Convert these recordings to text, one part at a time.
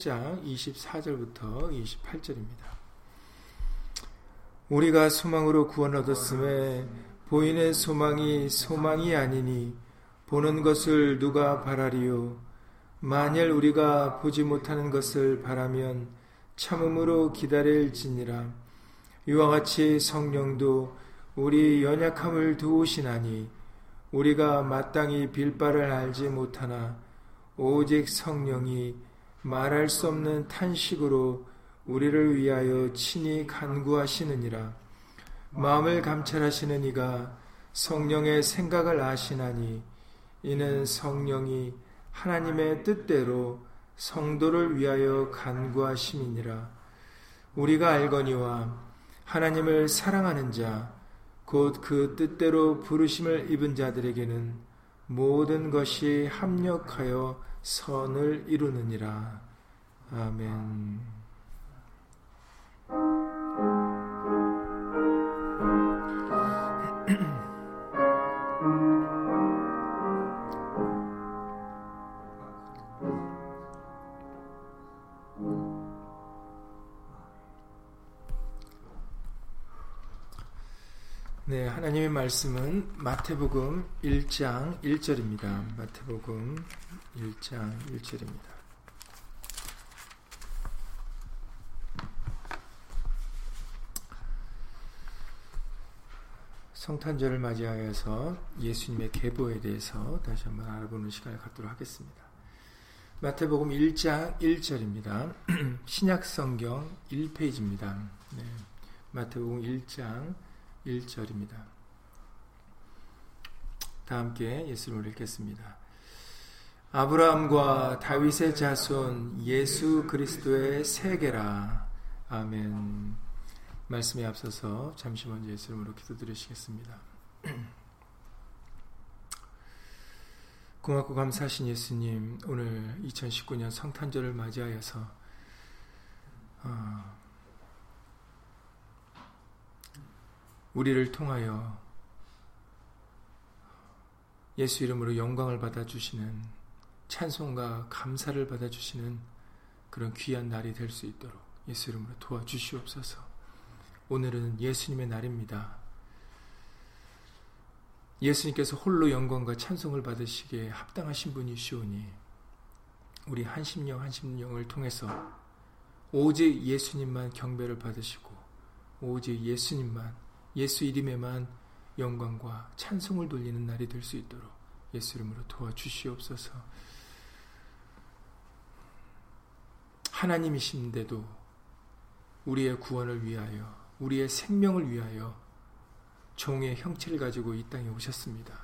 장 24절부터 28절입니다. 우리가 소망으로 구원 얻었음에 보이는 소망이 소망이 아니니 보는 것을 누가 바라리요 만일 우리가 보지 못하는 것을 바라면 참음으로 기다릴지니라 이와 같이 성령도 우리 연약함을 도우시나니 우리가 마땅히 빌바를 알지 못하나 오직 성령이 말할 수 없는 탄식으로 우리를 위하여 친히 간구하시느니라. 마음을 감찰하시는 이가 성령의 생각을 아시나니 이는 성령이 하나님의 뜻대로 성도를 위하여 간구하심이니라. 우리가 알거니와 하나님을 사랑하는 자, 곧 그 뜻대로 부르심을 입은 자들에게는 모든 것이 합력하여 선을 이루느니라. 아멘. 네, 하나님의 말씀은 마태복음 1장 1절입니다. 마태복음 1장 1절입니다. 성탄절을 맞이하여서 예수님의 계보에 대해서 다시 한번 알아보는 시간을 갖도록 하겠습니다. 마태복음 1장 1절입니다. 신약 성경 1페이지입니다. 네, 마태복음 1장 1절입니다. 다 함께 예수를 읽겠습니다. 아브라함과 다윗의 자손 예수 그리스도의 세계라. 아멘. 말씀에 앞서서 잠시 먼저 예수 이름으로 기도드리시겠습니다. 고맙고 감사하신 예수님, 오늘 2019년 성탄절을 맞이하여서 어, 우리를 통하여 예수 이름으로 영광을 받아주시는 찬송과 감사를 받아주시는 그런 귀한 날이 될 수 있도록 예수 이름으로 도와주시옵소서. 오늘은 예수님의 날입니다. 예수님께서 홀로 영광과 찬송을 받으시기에 합당하신 분이시오니 우리 한심령 한심령을 통해서 오직 예수님만 경배를 받으시고 오직 예수님만 예수 이름에만 영광과 찬송을 돌리는 날이 될 수 있도록 예수 이름으로 도와주시옵소서. 하나님이신데도 우리의 구원을 위하여, 우리의 생명을 위하여 종의 형체를 가지고 이 땅에 오셨습니다.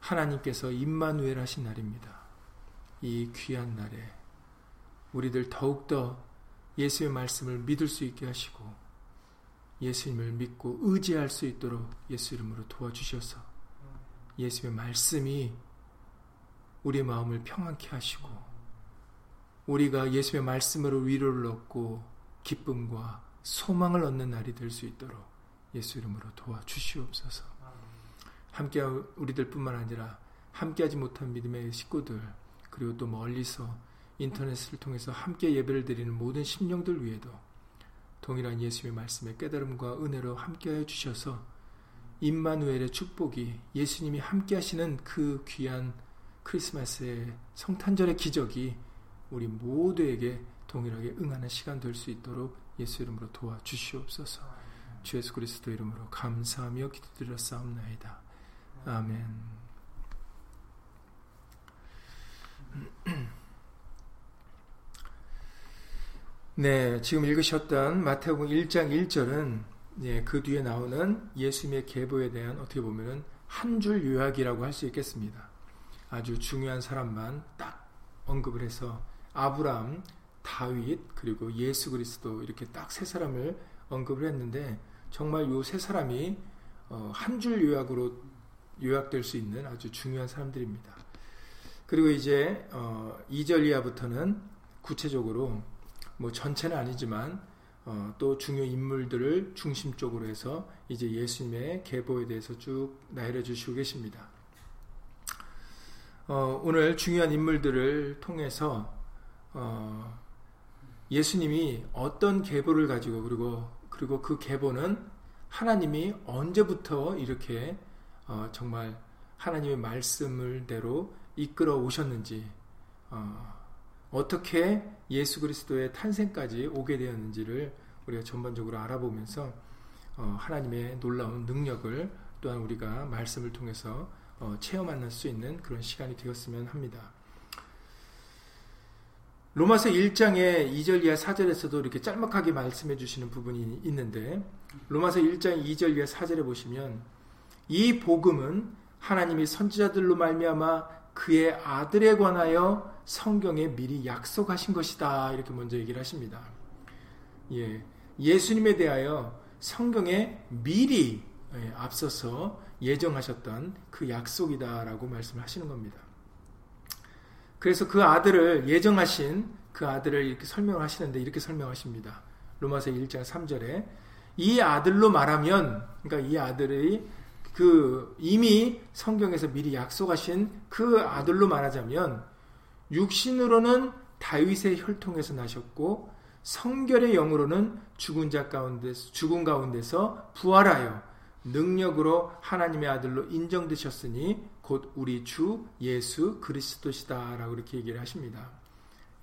하나님께서 임마누엘 하신 날입니다. 이 귀한 날에 우리들 더욱더 예수의 말씀을 믿을 수 있게 하시고 예수님을 믿고 의지할 수 있도록 예수 이름으로 도와주셔서 예수의 말씀이 우리의 마음을 평안케 하시고 우리가 예수의 말씀으로 위로를 얻고 기쁨과 소망을 얻는 날이 될 수 있도록 예수 이름으로 도와주시옵소서. 함께 우리들뿐만 아니라 함께하지 못한 믿음의 식구들 그리고 또 멀리서 인터넷을 통해서 함께 예배를 드리는 모든 심령들 위에도 동일한 예수의 말씀의 깨달음과 은혜로 함께하여 주셔서 임마누엘의 축복이 예수님이 함께 하시는 그 귀한 크리스마스의 성탄절의 기적이 우리 모두에게 동일하게 응하는 시간 될 수 있도록 예수 이름으로 도와주시옵소서. 주 예수 그리스도 이름으로 감사하며 기도드렸사옵나이다. 아멘. 네, 지금 읽으셨던 마태복음 1장 1절은 예, 그 뒤에 나오는 예수님의 계보에 대한 어떻게 보면은 한 줄 요약이라고 할 수 있겠습니다. 아주 중요한 사람만 딱 언급을 해서 아브람, 다윗 그리고 예수 그리스도 이렇게 딱 세 사람을 언급을 했는데 정말 요 세 사람이 어, 한줄 요약으로 요약될 수 있는 아주 중요한 사람들입니다. 그리고 이제 2절 어, 이하부터는 구체적으로 뭐 전체는 아니지만 어, 또 중요 인물들을 중심적으로 해서 이제 예수님의 계보에 대해서 쭉 나열해 주시고 계십니다. 어, 오늘 중요한 인물들을 통해서 어, 예수님이 어떤 계보를 가지고 그리고 그리고 그 계보는 하나님이 언제부터 이렇게 어, 정말 하나님의 말씀을 대로 이끌어 오셨는지 어, 어떻게 예수 그리스도의 탄생까지 오게 되었는지를 우리가 전반적으로 알아보면서 어, 하나님의 놀라운 능력을 또한 우리가 말씀을 통해서 어, 체험할 수 있는 그런 시간이 되었으면 합니다. 로마서 1장의 2절 이하 4절에서도 이렇게 짤막하게 말씀해 주시는 부분이 있는데 로마서 1장 2절 이하 4절에 보시면 이 복음은 하나님이 선지자들로 말미암아 그의 아들에 관하여 성경에 미리 약속하신 것이다. 이렇게 먼저 얘기를 하십니다. 예. 예수님에 대하여 성경에 미리 예, 앞서서 예정하셨던 그 약속이다라고 말씀을 하시는 겁니다. 그래서 그 아들을 예정하신 그 아들을 이렇게 설명을 하시는데 이렇게 설명하십니다. 로마서 1장 3절에 이 아들로 말하면 그러니까 이 아들의 그 이미 성경에서 미리 약속하신 그 아들로 말하자면 육신으로는 다윗의 혈통에서 나셨고 성결의 영으로는 죽은 자 가운데 죽은 가운데서 부활하여 능력으로 하나님의 아들로 인정되셨으니 곧 우리 주 예수 그리스도시다라고 이렇게 얘기를 하십니다.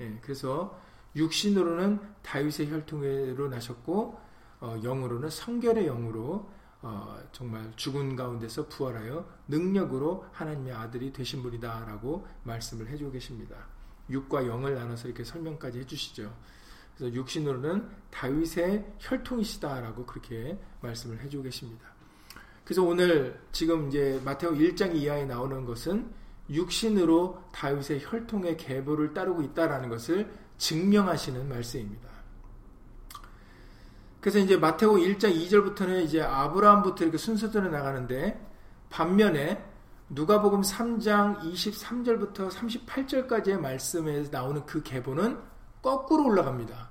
예, 그래서 육신으로는 다윗의 혈통으로 나셨고 어, 영으로는 성결의 영으로 어, 정말 죽은 가운데서 부활하여 능력으로 하나님의 아들이 되신 분이다라고 말씀을 해주고 계십니다. 육과 영을 나눠서 이렇게 설명까지 해주시죠. 그래서 육신으로는 다윗의 혈통이시다라고 그렇게 말씀을 해주고 계십니다. 그래서 오늘 지금 이제 마테오 1장 이하에 나오는 것은 육신으로 다윗의 혈통의 계보를 따르고 있다라는 것을 증명하시는 말씀입니다. 그래서 이제 마테오 1장 2절부터는 이제 아브라함부터 이렇게 순서대로 나가는데 반면에 누가복음 3장 23절부터 38절까지의 말씀에 나오는 그 계보는 거꾸로 올라갑니다.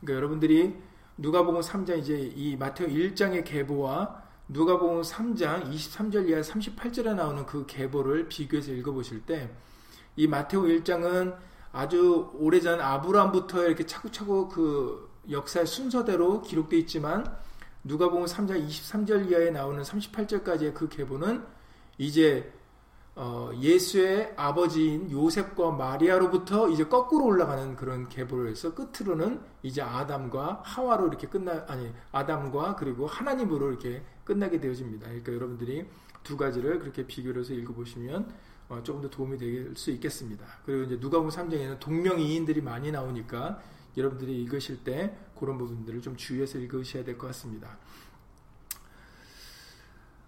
그러니까 여러분들이 누가복음 3장 이제 이 마테오 1장의 계보와 누가복음 3장 23절 이하 38절에 나오는 그 계보를 비교해서 읽어보실 때 이 마테오 1장은 아주 오래전 아브라함부터 이렇게 차고차고 그 역사의 순서대로 기록되어 있지만 누가복음 3장 23절 이하에 나오는 38절까지의 그 계보는 이제 어, 예수의 아버지인 요셉과 마리아로부터 이제 거꾸로 올라가는 그런 계보를 해서 끝으로는 이제 아담과 하와로 이렇게 끝나 아니 아담과 그리고 하나님으로 이렇게 끝나게 되어집니다. 그러니까 여러분들이 두 가지를 그렇게 비교를 해서 읽어보시면 어, 조금 더 도움이 될 수 있겠습니다. 그리고 이제 누가복음 3장에는 동명이인들이 많이 나오니까 여러분들이 읽으실 때 그런 부분들을 좀 주의해서 읽으셔야 될 것 같습니다.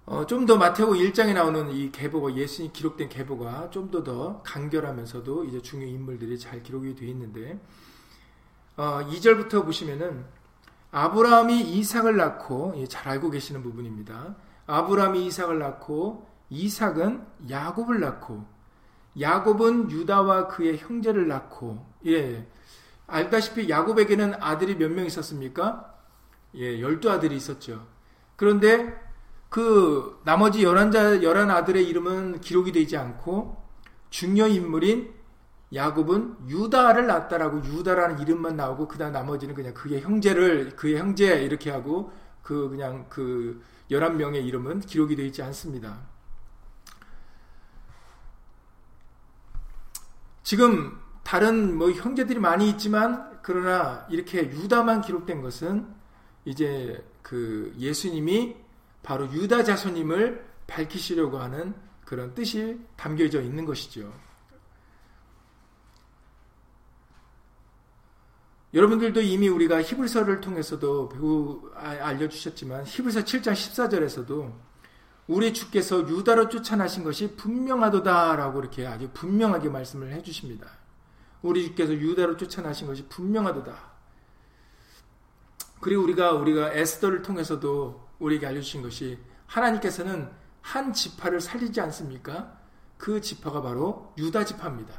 어, 좀 더 마테오 1장에 나오는 이 계보가 예수님 기록된 계보가 좀 더 더 간결하면서도 이제 중요 인물들이 잘 기록이 되어 있는데 어, 2절부터 보시면은 아브라함이 이삭을 낳고 예, 잘 알고 계시는 부분입니다. 아브라함이 이삭을 낳고 이삭은 야곱을 낳고 야곱은 유다와 그의 형제를 낳고 예 알다시피 야곱에게는 아들이 몇 명 있었습니까? 예, 열두 아들이 있었죠. 그런데 그 나머지 열한 자 열한 아들의 이름은 기록이 되지 않고 중요 인물인 야곱은 유다를 낳았다라고 유다라는 이름만 나오고 그다음 나머지는 그냥 그의 형제를 그의 형제 이렇게 하고 그 그냥 그 열한 명의 이름은 기록이 되어 있지 않습니다. 지금 다른 뭐 형제들이 많이 있지만 그러나 이렇게 유다만 기록된 것은 이제 그 예수님이 바로 유다 자손임을 밝히시려고 하는 그런 뜻이 담겨져 있는 것이죠. 여러분들도 이미 우리가 히브리서를 통해서도 배우 아, 알려주셨지만 히브리서 7장 14절에서도 우리 주께서 유다로 쫓아나신 것이 분명하도다라고 이렇게 아주 분명하게 말씀을 해주십니다. 우리 주께서 유다로 쫓아나신 것이 분명하도다. 그리고 우리가 우리가 에스더를 통해서도 우리에게 알려주신 것이 하나님께서는 한 지파를 살리지 않습니까? 그 지파가 바로 유다 지파입니다.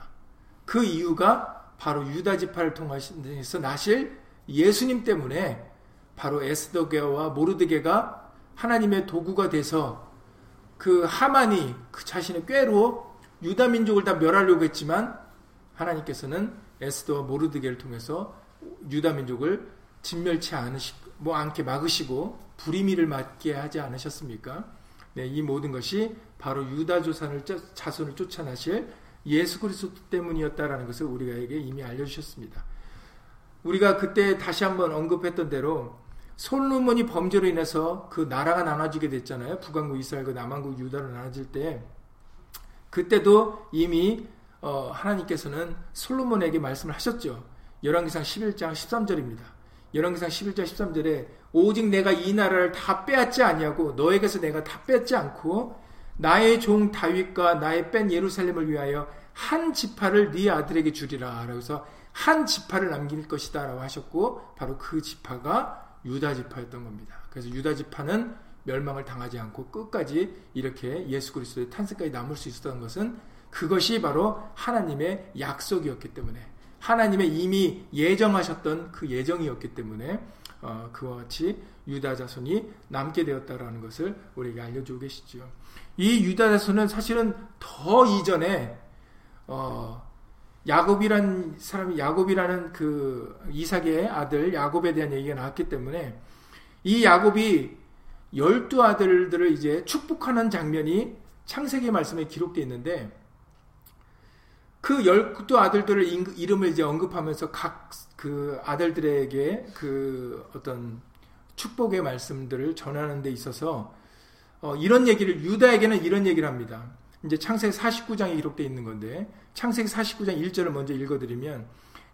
그 이유가 바로 유다 지파를 통해서 나실 예수님 때문에 바로 에스더게와 모르드게가 하나님의 도구가 돼서 그 하만이 그 자신의 꾀로 유다 민족을 다 멸하려고 했지만 하나님께서는 에스더와 모르드게를 통해서 유다 민족을 진멸치 않으시 뭐 않게 막으시고 불의미를 맞게 하지 않으셨습니까? 네, 이 모든 것이 바로 유다 조산을 자손을 쫓아나실 예수 그리스도 때문이었다라는 것을 우리가에게 이미 알려주셨습니다. 우리가 그때 다시 한번 언급했던 대로 솔로몬이 범죄로 인해서 그 나라가 나눠지게 됐잖아요. 북왕국 이스라엘과 남왕국 유다로 나눠질 때 그때도 이미 어, 하나님께서는 솔로몬에게 말씀을 하셨죠. 열왕기상 11장 13절입니다. 열왕기상 11장 13절에 오직 내가 이 나라를 다 빼앗지 아니하고 너에게서 내가 다 뺏지 않고 나의 종 다윗과 나의 뺀 예루살렘을 위하여 한 지파를 네 아들에게 주리라. 그래서 한 지파를 남길 것이다 라고 하셨고 바로 그 지파가 유다 지파였던 겁니다. 그래서 유다 지파는 멸망을 당하지 않고 끝까지 이렇게 예수 그리스도의 탄생까지 남을 수 있었던 것은 그것이 바로 하나님의 약속이었기 때문에 하나님의 이미 예정하셨던 그 예정이었기 때문에 어, 그와 같이 유다 자손이 남게 되었다라는 것을 우리에게 알려주고 계시죠. 이 유다 자손은 사실은 더 이전에 어, 야곱이란 사람이 야곱이라는 그 이삭의 아들 야곱에 대한 얘기가 나왔기 때문에 이 야곱이 열두 아들들을 이제 축복하는 장면이 창세기 말씀에 기록되어 있는데 그 열두 아들들을 이름을 이제 언급하면서 각 그 아들들에게 그 어떤 축복의 말씀들을 전하는 데 있어서 어 이런 얘기를 유다에게는 이런 얘기를 합니다. 이제 창세기 49장에 기록되어 있는 건데 창세기 49장 1절을 먼저 읽어드리면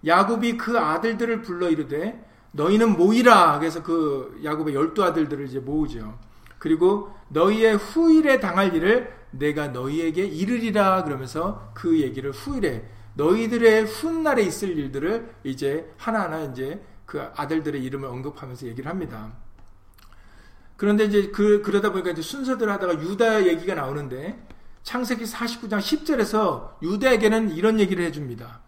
야곱이 그 아들들을 불러 이르되 너희는 모이라 그래서 그 야곱의 열두 아들들을 이제 모으죠. 그리고 너희의 후일에 당할 일을 내가 너희에게 이르리라 그러면서 그 얘기를 후일에 너희들의 훗날에 있을 일들을 이제 하나하나 이제 그 아들들의 이름을 언급하면서 얘기를 합니다. 그런데 이제 그 그러다 보니까 이제 순서대로 하다가 유다 얘기가 나오는데 창세기 49장 10절에서 유다에게는 이런 얘기를 해 줍니다.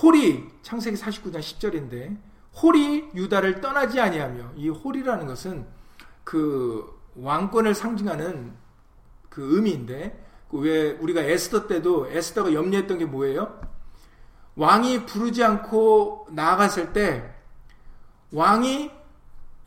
홀이 창세기 49장 10절인데 홀이 유다를 떠나지 아니하며 이 홀이라는 것은 그 왕권을 상징하는 그 의미인데 그왜 우리가 에스더 때도 에스더가 염려했던 게 뭐예요? 왕이 부르지 않고 나아갔을 때 왕이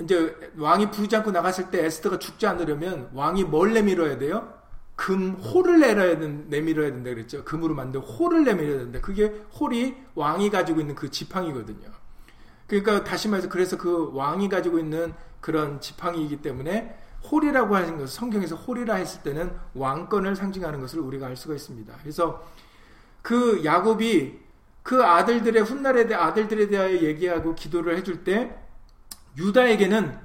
이제 왕이 부르지 않고 나갔을 때 에스더가 죽지 않으려면 왕이 뭘 내밀어야 돼요? 금 홀을 내려야 된, 내밀어야 된다 그랬죠. 금으로 만든 홀을 내밀어야 된다. 그게 홀이 왕이 가지고 있는 그 지팡이거든요. 그러니까 다시 말해서 그래서 그 왕이 가지고 있는 그런 지팡이이기 때문에 홀이라고 하는 것을 성경에서 홀이라 했을 때는 왕권을 상징하는 것을 우리가 알 수가 있습니다. 그래서 그 야곱이 그 아들들의 훗날에 대해 아들들에 대하여 얘기하고 기도를 해줄 때 유다에게는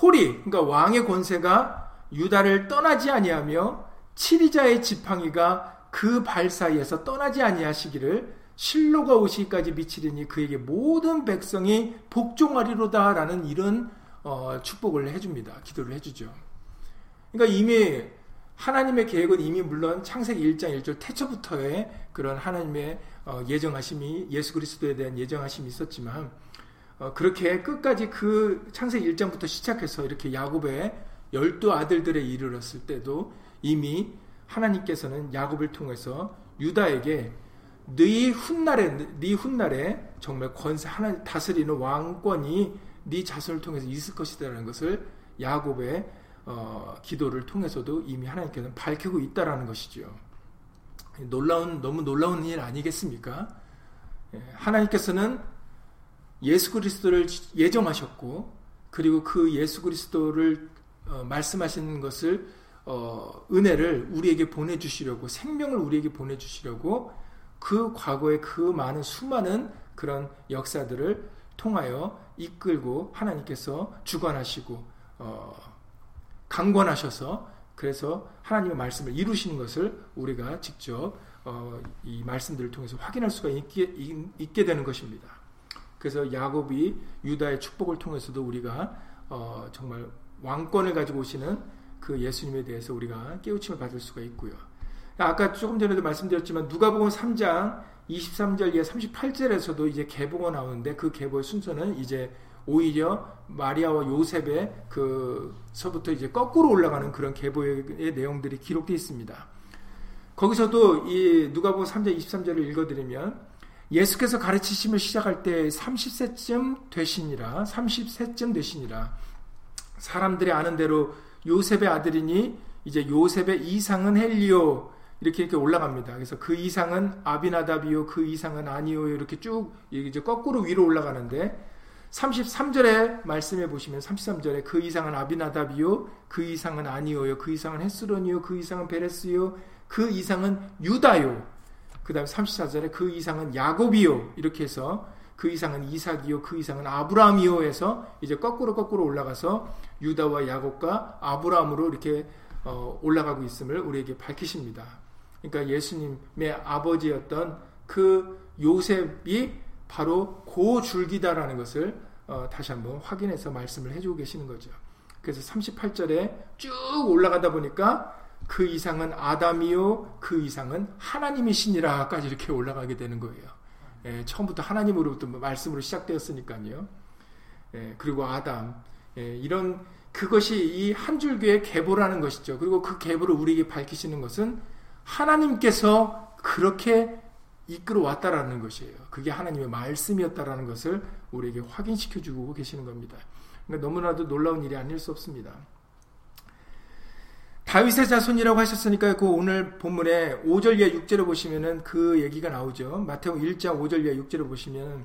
홀이 그러니까 왕의 권세가 유다를 떠나지 아니하며 치리자의 지팡이가 그 발 사이에서 떠나지 아니하시기를 실로가 오시기까지 미치리니 그에게 모든 백성이 복종하리로다라는 이런 어, 축복을 해줍니다. 기도를 해주죠. 그러니까 이미 하나님의 계획은 이미 물론 창세기 1장 1절 태초부터의 그런 하나님의 어, 예정하심이 예수 그리스도에 대한 예정하심이 있었지만 어, 그렇게 끝까지 그 창세기 1장부터 시작해서 이렇게 야곱의 열두 아들들에 이르렀을 때도 이미 하나님께서는 야곱을 통해서 유다에게 네 훗날에 네 훗날에 정말 권세 하나 다스리는 왕권이 네 자손을 통해서 있을 것이다라는 것을 야곱의 어, 기도를 통해서도 이미 하나님께서는 밝히고 있다라는 것이죠. 놀라운 너무 놀라운 일 아니겠습니까? 예, 하나님께서는 예수 그리스도를 예정하셨고 그리고 그 예수 그리스도를 어, 말씀하시는 것을 어, 은혜를 우리에게 보내주시려고 생명을 우리에게 보내주시려고 그 과거의 그 많은 수많은 그런 역사들을 통하여 이끌고 하나님께서 주관하시고 어, 강권하셔서 그래서 하나님의 말씀을 이루시는 것을 우리가 직접 어, 이 말씀들을 통해서 확인할 수가 있게, 있게 되는 것입니다. 그래서 야곱이 유다의 축복을 통해서도 우리가 어, 정말 왕권을 가지고 오시는 그 예수님에 대해서 우리가 깨우침을 받을 수가 있고요. 아까 조금 전에도 말씀드렸지만 누가복음 3장 23절 이하 38절에서도 이제 계보가 나오는데 그 계보의 순서는 이제 오히려 마리아와 요셉의 그 서부터 이제 거꾸로 올라가는 그런 계보의 내용들이 기록되어 있습니다. 거기서도 이 누가복음 3장 23절을 읽어드리면 예수께서 가르치심을 시작할 때 30세쯤 되시니라 30세쯤 되시니라 사람들이 아는 대로 요셉의 아들이니 이제 요셉의 이상은 헬리오 이렇게 이렇게 올라갑니다. 그래서 그 이상은 아비나답이요, 그 이상은 아니요 이렇게 쭉 이제 거꾸로 위로 올라가는데 33절에 말씀해 보시면 33절에 그 이상은 아비나답이요, 그 이상은 아니요요, 그 이상은 헤스론이요, 그 이상은 베레스요, 그 이상은 유다요. 그다음 34절에 그 이상은 야곱이요 이렇게 해서 그 이상은 이삭이요, 그 이상은 아브라함이요 해서 이제 거꾸로 거꾸로 올라가서 유다와 야곱과 아브라함으로 이렇게 어, 올라가고 있음을 우리에게 밝히십니다. 그러니까 예수님의 아버지였던 그 요셉이 바로 고 줄기다라는 것을 어, 다시 한번 확인해서 말씀을 해주고 계시는 거죠. 그래서 38절에 쭉 올라가다 보니까 그 이상은 아담이요, 그 이상은 하나님이시니라까지 이렇게 올라가게 되는 거예요. 예, 처음부터 하나님으로부터 말씀으로 시작되었으니까요. 예, 그리고 아담, 예, 이런 그것이 이 한 줄기의 계보라는 것이죠. 그리고 그 계보를 우리에게 밝히시는 것은 하나님께서 그렇게 이끌어 왔다라는 것이에요. 그게 하나님의 말씀이었다라는 것을 우리에게 확인시켜 주고 계시는 겁니다. 너무나도 놀라운 일이 아닐 수 없습니다. 다윗의 자손이라고 하셨으니까 그 오늘 본문에 5절 이하 6절을 보시면은 그 얘기가 나오죠. 마태복 1장 5절 이하 6절을 보시면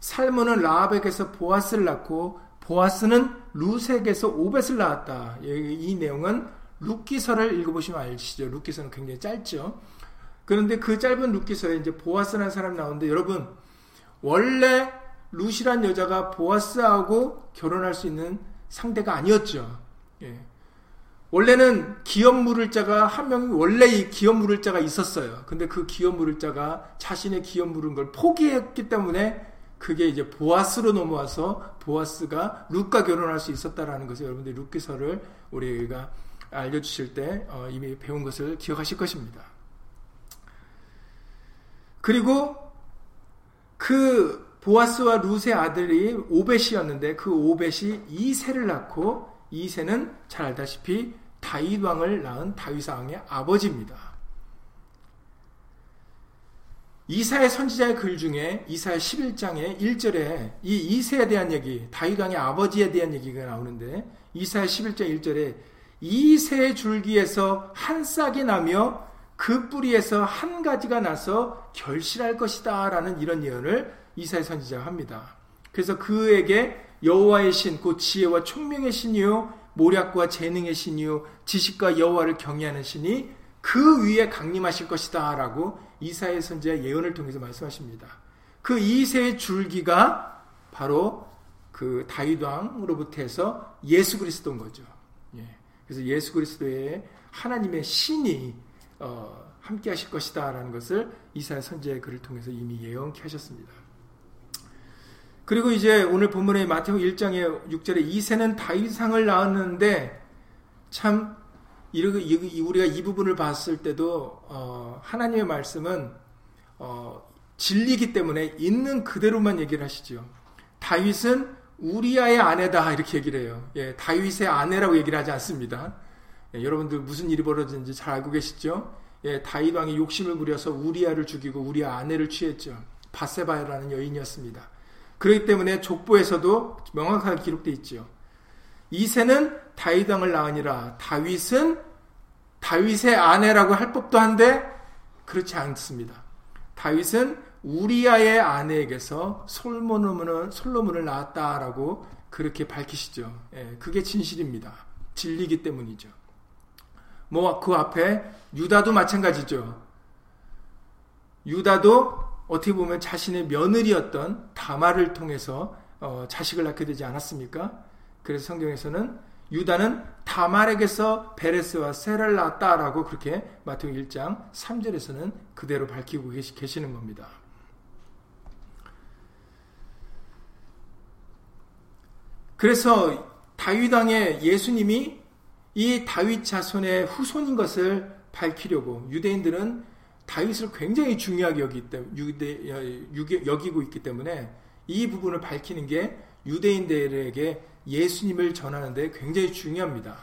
살몬은 라합에게서 보아스를 낳고 보아스는 루색에서 오벳을 낳았다. 이 내용은 룻기서를 읽어보시면 아시죠. 룻기서는 굉장히 짧죠. 그런데 그 짧은 룻기서에 이제 보아스라는 사람이 나오는데 여러분 원래 룻이란 여자가 보아스하고 결혼할 수 있는 상대가 아니었죠. 예. 원래는 기업 물을 자가 한 명이 원래 이 기업 물을 자가 있었어요. 근데 그 기업 물을 자가 자신의 기업 물은 걸 포기했기 때문에 그게 이제 보아스로 넘어와서 보아스가 룻과 결혼할 수 있었다라는 것을 여러분들이 룻기서를 우리가 알려주실 때 어, 이미 배운 것을 기억하실 것입니다. 그리고 그 보아스와 룻의 아들이 오벳이었는데 그 오벳이 이세를 낳고 이세는 잘 알다시피 다윗 왕을 낳은 다윗 왕의 아버지입니다. 이사의 선지자의 글 중에 이사의 11장의 1절에 이 이세에 대한 얘기, 다윗 왕의 아버지에 대한 얘기가 나오는데 이사의 11장 1절에 이 세 줄기에서 한 싹이 나며 그 뿌리에서 한 가지가 나서 결실할 것이다 라는 이런 예언을 이사의 선지자가 합니다. 그래서 그에게 여호와의 신, 곧 지혜와 총명의 신이요 모략과 재능의 신이요 지식과 여호와를 경외하는 신이 그 위에 강림하실 것이다 라고 이사의 선지자 예언을 통해서 말씀하십니다. 그 이세의 줄기가 바로 그 다윗 왕으로부터 해서 예수 그리스도인 거죠. 그래서 예수 그리스도의 하나님의 신이 어, 함께 하실 것이다 라는 것을 이사야 선지의 글을 통해서 이미 예언케 하셨습니다. 그리고 이제 오늘 본문의 마태복 1장의 6절에 이세는 다윗상을 낳았는데 참 우리가 이 부분을 봤을 때도 어, 하나님의 말씀은 어, 진리기 때문에 있는 그대로만 얘기를 하시죠. 다윗은 우리아의 아내다 이렇게 얘기를 해요. 예, 다윗의 아내라고 얘기를 하지 않습니다. 예, 여러분들 무슨 일이 벌어졌는지 잘 알고 계시죠? 예, 다윗 왕이 욕심을 부려서 우리아를 죽이고 우리아 아내를 취했죠. 바세바라는 여인이었습니다. 그렇기 때문에 족보에서도 명확하게 기록되어 있죠. 이세는 다윗 왕을 낳으니라 다윗은 다윗의 아내라고 할 법도 한데 그렇지 않습니다. 다윗은 우리아의 아내에게서 솔로몬을, 솔로몬을 낳았다라고 그렇게 밝히시죠. 예, 그게 진실입니다. 진리기 때문이죠. 뭐 그 앞에 유다도 마찬가지죠. 유다도 어떻게 보면 자신의 며느리였던 다마를 통해서 어, 자식을 낳게 되지 않았습니까? 그래서 성경에서는 유다는 다말에게서 베레스와 세를 낳았다라고 그렇게 마태복 1장 3절에서는 그대로 밝히고 계시는 겁니다. 그래서 다윗 왕의 예수님이 이 다윗 자손의 후손인 것을 밝히려고 유대인들은 다윗을 굉장히 중요하게 여기 유대, 여기고 있기 때문에 이 부분을 밝히는 게 유대인들에게 예수님을 전하는데 굉장히 중요합니다.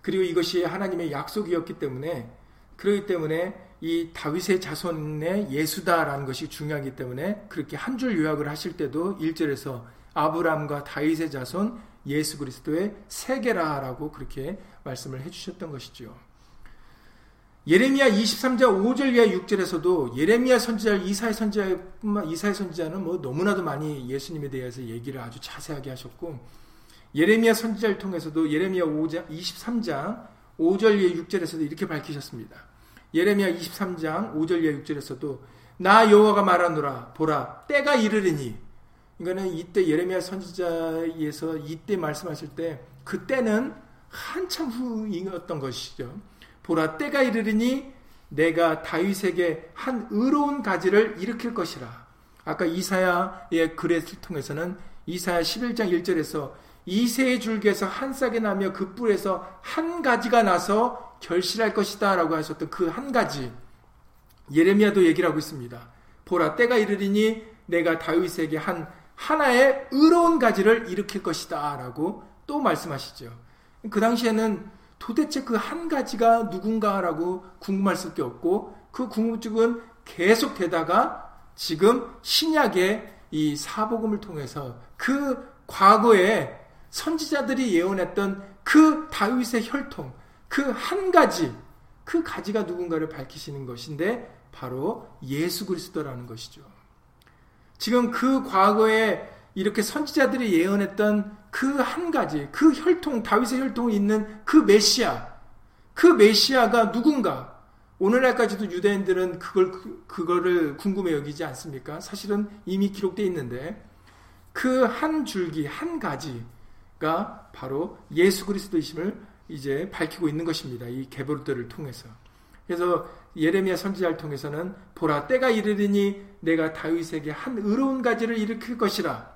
그리고 이것이 하나님의 약속이었기 때문에 그렇기 때문에 이 다윗의 자손의 예수다라는 것이 중요하기 때문에 그렇게 한 줄 요약을 하실 때도 1절에서 아브람과 다윗의 자손 예수 그리스도의 세계라라고 그렇게 말씀을 해주셨던 것이죠. 예레미야 23장 5절 이하 6절에서도 예레미야 선지자, 이사의 선지자, 이사의 선지자는 뭐 너무나도 많이 예수님에 대해서 얘기를 아주 자세하게 하셨고, 예레미야 선지자를 통해서도 예레미야 5장, 23장 5절 이하 6절에서도 이렇게 밝히셨습니다. 예레미야 23장 5절 이하 6절에서도 나 여호와가 말하노라 보라 때가 이르리니 이거는 이때 예레미야 선지자에서 이때 말씀하실 때 그때는 한참 후이었던 것이죠. 보라 때가 이르리니 내가 다윗에게 한 의로운 가지를 일으킬 것이라. 아까 이사야의 글을 통해서는 이사야 11장 1절에서 이세의 줄기에서 한 싹이 나며 그 뿔에서 한 가지가 나서 결실할 것이다 라고 하셨던 그 한 가지 예레미야도 얘기를 하고 있습니다. 보라 때가 이르리니 내가 다윗에게 한 하나의 의로운 가지를 일으킬 것이다 라고 또 말씀하시죠. 그 당시에는 도대체 그 한 가지가 누군가라고 궁금할 수밖에 없고 그 궁금증은 계속 되다가 지금 신약의 이 사복음을 통해서 그 과거에 선지자들이 예언했던 그 다윗의 혈통, 그 한 가지, 그 가지가 누군가를 밝히시는 것인데 바로 예수 그리스도라는 것이죠. 지금 그 과거에 이렇게 선지자들이 예언했던 그 한 가지, 그 혈통, 다윗의 혈통이 있는 그 메시아, 그 메시아가 누군가? 오늘날까지도 유대인들은 그걸, 그거를 궁금해 여기지 않습니까? 사실은 이미 기록되어 있는데, 그 한 줄기, 한 가지가 바로 예수 그리스도이심을 이제 밝히고 있는 것입니다. 이 개보들을 통해서. 그래서 예레미야 선지자를 통해서는 보라 때가 이르리니 내가 다윗에게 한 의로운 가지를 일으킬 것이라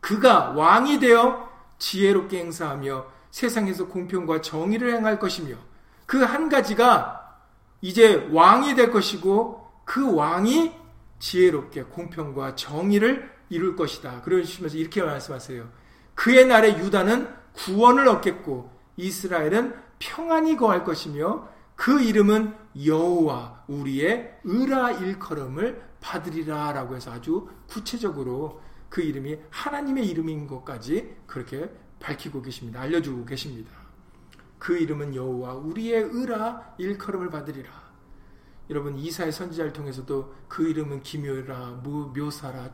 그가 왕이 되어 지혜롭게 행사하며 세상에서 공평과 정의를 행할 것이며 그 한 가지가 이제 왕이 될 것이고 그 왕이 지혜롭게 공평과 정의를 이룰 것이다. 그러시면서 이렇게 말씀하세요. 그의 날에 유다는 구원을 얻겠고 이스라엘은 평안이 거할 것이며 그 이름은 여호와 우리의 의라 일컬음을 받으리라 라고 해서 아주 구체적으로 그 이름이 하나님의 이름인 것까지 그렇게 밝히고 계십니다. 알려주고 계십니다. 그 이름은 여호와 우리의 의라 일컬음을 받으리라. 여러분 이사의 선지자를 통해서도 그 이름은 기묘라 묘사라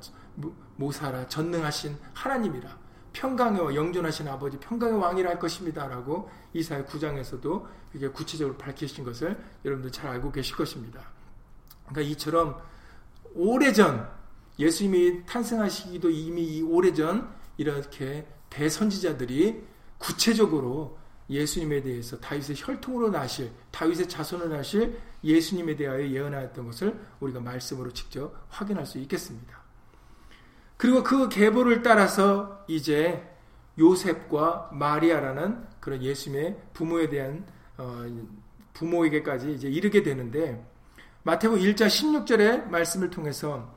모사라 전능하신 하나님이라 평강의 영존하신 아버지 평강의 왕이라 할 것입니다라고 이사의 9장에서도 이게 구체적으로 밝히신 것을 여러분들 잘 알고 계실 것입니다. 그러니까 이처럼 오래전 예수님이 탄생하시기도 이미 오래전 이렇게 대선지자들이 구체적으로 예수님에 대해서 다윗의 혈통으로 나실 다윗의 자손으로 나실 예수님에 대하여 예언하였던 것을 우리가 말씀으로 직접 확인할 수 있겠습니다. 그리고 그 계보를 따라서 이제 요셉과 마리아라는 그런 예수님의 부모에 대한 어, 부모에게까지 이제 이르게 되는데 마태복 1장 16절의 말씀을 통해서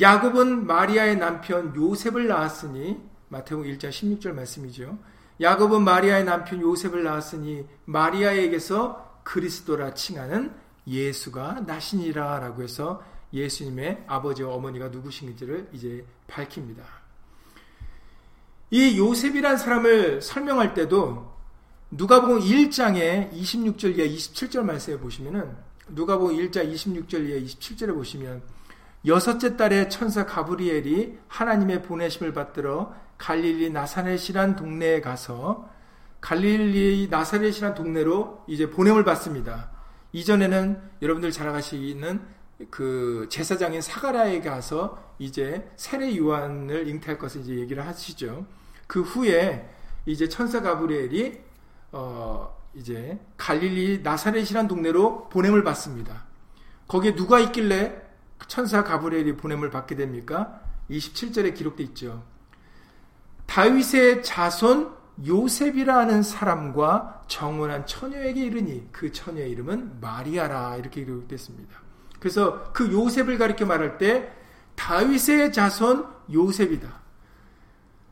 야곱은 마리아의 남편 요셉을 낳았으니 마태복 1장 16절 말씀이죠. 야곱은 마리아의 남편 요셉을 낳았으니 마리아에게서 그리스도라 칭하는 예수가 나시니라라고 해서 예수님의 아버지와 어머니가 누구신지를 이제 밝힙니다. 이 요셉이란 사람을 설명할 때도 누가복음 1장에 26절 이하 27절 말씀에 보시면은 누가복음 1장 26절 이하 27절에 보시면 여섯째 달에 천사 가브리엘이 하나님의 보내심을 받들어 갈릴리 나사렛이란 동네에 가서 갈릴리 나사렛이란 동네로 이제 보냄을 받습니다. 이전에는 여러분들 잘 아시는 그 제사장인 사가라에 가서 이제 세례 요한을 잉태할 것을 이제 얘기를 하시죠. 그 후에 이제 천사 가브리엘이 어 이제 갈릴리 나사렛이란 동네로 보냄을 받습니다. 거기에 누가 있길래 천사 가브리엘이 보냄을 받게 됩니까? 27절에 기록되어 있죠. 다윗의 자손 요셉이라는 사람과 정원한 처녀에게 이르니 그 처녀의 이름은 마리아라 이렇게 기록됐습니다. 그래서 그 요셉을 가리켜 말할 때 다윗의 자손 요셉이다.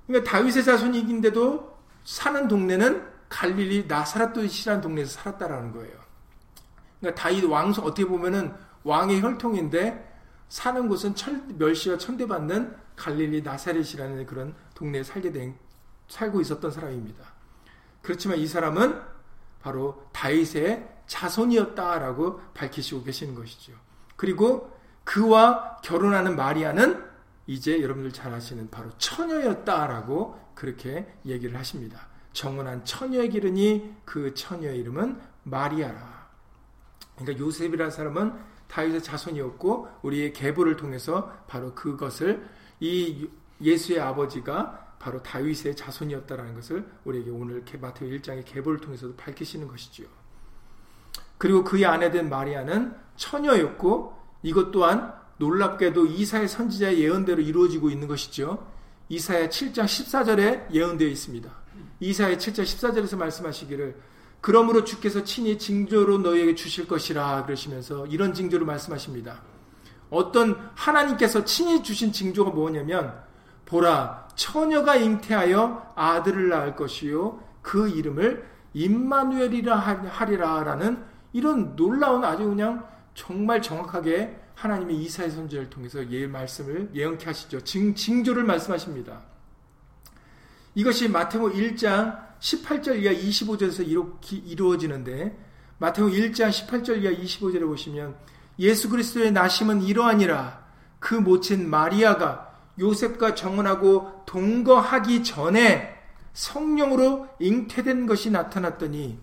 그러니까 다윗의 자손이긴데도 사는 동네는 갈릴리 나사렛도시라는 동네에서 살았다라는 거예요. 그러니까 다윗 왕성 어떻게 보면은 왕의 혈통인데 사는 곳은 철, 멸시와 천대받는 갈릴리 나사렛이라는 그런 동네에 살게 된, 살고 있었던 사람입니다. 그렇지만 이 사람은 바로 다윗의 자손이었다라고 밝히시고 계시는 것이죠. 그리고 그와 결혼하는 마리아는 이제 여러분들 잘 아시는 바로 처녀였다라고 그렇게 얘기를 하십니다. 정원한 처녀의 기르니 그 처녀의 이름은 마리아라. 그러니까 요셉이라는 사람은 다윗의 자손이었고 우리의 계보를 통해서 바로 그것을 이 예수의 아버지가 바로 다윗의 자손이었다라는 것을 우리에게 오늘 마태오 1장의 계보를 통해서도 밝히시는 것이지요. 그리고 그의 아내 된 마리아는 처녀였고 이것 또한 놀랍게도 이사의 선지자의 예언대로 이루어지고 있는 것이죠. 이사야 7장 14절에 예언되어 있습니다. 이사야 7장 14절에서 말씀하시기를 그러므로 주께서 친히 징조로 너희에게 주실 것이라 그러시면서 이런 징조를 말씀하십니다. 어떤 하나님께서 친히 주신 징조가 뭐냐면 보라 처녀가 잉태하여 아들을 낳을 것이요 그 이름을 임마누엘이라 하리라라는 이런 놀라운 아주 그냥 정말 정확하게 하나님의 이사의 선지를 통해서 예 말씀을 예언케 하시죠. 징, 징조를 말씀하십니다. 이것이 마태복 1장 18절 이하 25절에서 이렇게 이루어지는데 마태복 1장 18절 이하 25절에 보시면 예수 그리스도의 나심은 이러하니라 그 모친 마리아가 요셉과 정혼하고 동거하기 전에 성령으로 잉태된 것이 나타났더니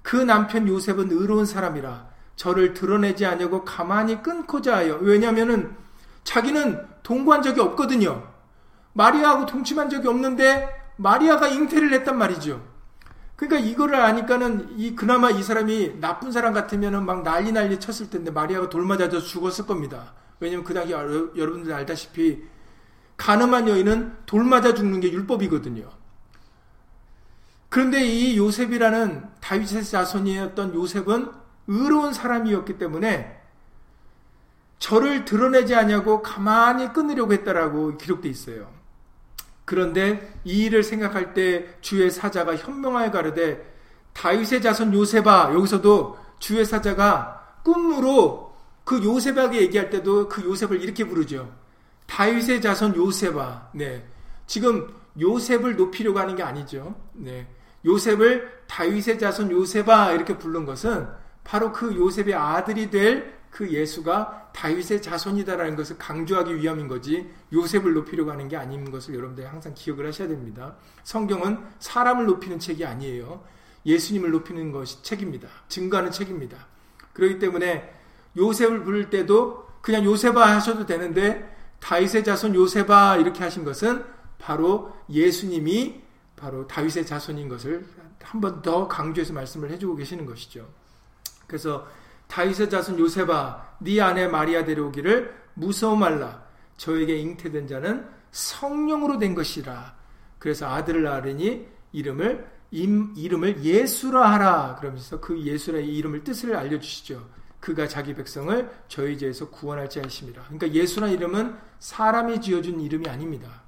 그 남편 요셉은 의로운 사람이라 저를 드러내지 않냐고 가만히 끊고자 하여 왜냐하면은 자기는 동거한 적이 없거든요. 마리아하고 동침한 적이 없는데 마리아가 잉태를 했단 말이죠. 그러니까 이거를 아니까는 이 그나마 이 사람이 나쁜 사람 같으면은 막 난리 난리 쳤을 텐데 마리아가 돌 맞아서 죽었을 겁니다. 왜냐면 그 당시 여러분들 알다시피 가늠한 여인은 돌 맞아 죽는 게 율법이거든요. 그런데 이 요셉이라는 다윗의 자손이었던 요셉은 의로운 사람이었기 때문에 저를 드러내지 않냐고 가만히 끊으려고 했다라고 기록돼 있어요. 그런데 이 일을 생각할 때 주의 사자가 현명하게 가르되 다윗의 자손 요셉아 여기서도 주의 사자가 꿈으로 그 요셉에게 얘기할 때도 그 요셉을 이렇게 부르죠. 다윗의 자손 요셉아. 네. 지금 요셉을 높이려고 하는 게 아니죠. 네. 요셉을 다윗의 자손 요셉아 이렇게 부른 것은 바로 그 요셉의 아들이 될 그 예수가 다윗의 자손이다라는 것을 강조하기 위함인 거지 요셉을 높이려고 하는 게 아닌 것을 여러분들이 항상 기억을 하셔야 됩니다. 성경은 사람을 높이는 책이 아니에요. 예수님을 높이는 것이 책입니다. 증거하는 책입니다. 그렇기 때문에 요셉을 부를 때도 그냥 요셉아 하셔도 되는데 다윗의 자손 요셉아 이렇게 하신 것은 바로 예수님이 바로 다윗의 자손인 것을 한 번 더 강조해서 말씀을 해주고 계시는 것이죠. 그래서 다윗의 자손 요셉아 네 아내 마리아 데려오기를 무서워 말라 저에게 잉태된 자는 성령으로 된 것이라 그래서 아들을 낳으니 이름을 임, 이름을 예수라 하라 그러면서 그 예수라의 이름을 뜻을 알려주시죠. 그가 자기 백성을 저희 죄에서 구원할 자이십니다. 그러니까 예수라 이름은 사람이 지어준 이름이 아닙니다.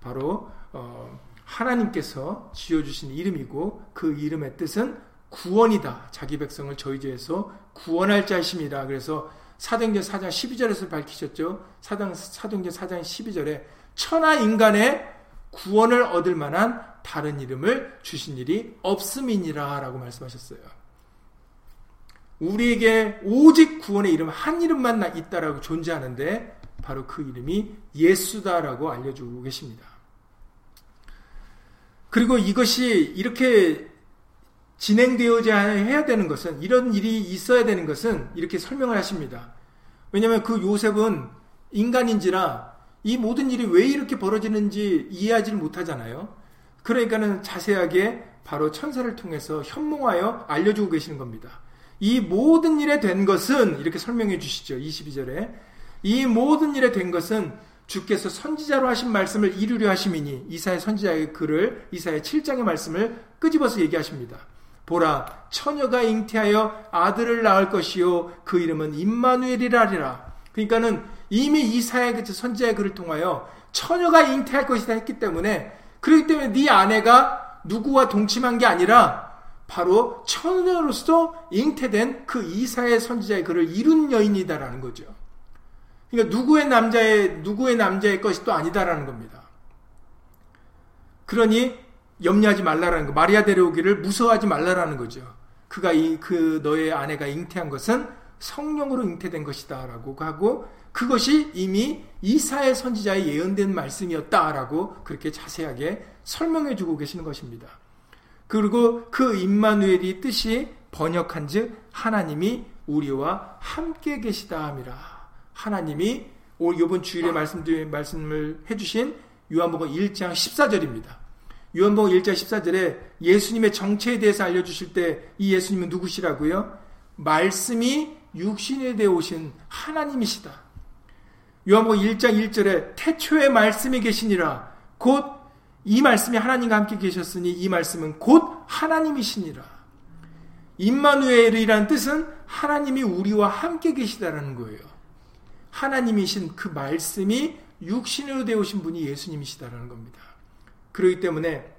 바로 어, 하나님께서 지어주신 이름이고 그 이름의 뜻은 구원이다. 자기 백성을 저희 죄에서 구원할 자이십니다. 그래서 사도행전 4장 12절에서 밝히셨죠. 사당, 사도행전 4장 12절에 천하 인간의 구원을 얻을 만한 다른 이름을 주신 일이 없음이니라 라고 말씀하셨어요. 우리에게 오직 구원의 이름 한 이름만 있다라고 존재하는데 바로 그 이름이 예수다라고 알려주고 계십니다. 그리고 이것이 이렇게 진행되어야 해야 되는 것은 이런 일이 있어야 되는 것은 이렇게 설명을 하십니다. 왜냐하면 그 요셉은 인간인지라 이 모든 일이 왜 이렇게 벌어지는지 이해하지를 못하잖아요. 그러니까는 자세하게 바로 천사를 통해서 현몽하여 알려주고 계시는 겁니다. 이 모든 일에 된 것은 이렇게 설명해 주시죠. 22절에 이 모든 일에 된 것은 주께서 선지자로 하신 말씀을 이루려 하심이니 이사의 선지자의 글을 이사의 7장의 말씀을 끄집어서 얘기하십니다. 보라 처녀가 잉태하여 아들을 낳을 것이요 그 이름은 임마누엘이라리라. 그러니까는 이미 이사의 그 선지자의 글을 통하여 처녀가 잉태할 것이다 했기 때문에 그렇기 때문에 네 아내가 누구와 동침한 게 아니라 바로 처녀로서 잉태된 그 이사의 선지자의 그를 이룬 여인이다라는 거죠. 그러니까 누구의 남자의 누구의 남자의 것이 또 아니다라는 겁니다. 그러니 염려하지 말라라는 거. 마리아 데려오기를 무서워하지 말라라는 거죠. 그가 이 그 너의 아내가 잉태한 것은 성령으로 잉태된 것이다라고 하고 그것이 이미 이사의 선지자의 예언된 말씀이었다라고 그렇게 자세하게 설명해 주고 계시는 것입니다. 그리고 그 임마누엘이 뜻이 번역한즉 하나님이 우리와 함께 계시다 함이라. 하나님이 이번 주일에 말씀 말씀을 해 주신 요한복음 1장 14절입니다. 요한복음 1장 14절에 예수님의 정체에 대해서 알려주실 때 이 예수님은 누구시라고요? 말씀이 육신에 되어 오신 하나님이시다. 요한복음 1장 1절에 태초에 말씀이 계시니라 곧 이 말씀이 하나님과 함께 계셨으니 이 말씀은 곧 하나님이시니라. 임마누엘이란 뜻은 하나님이 우리와 함께 계시다라는 거예요. 하나님이신 그 말씀이 육신으로 되어 오신 분이 예수님이시다라는 겁니다. 그렇기 때문에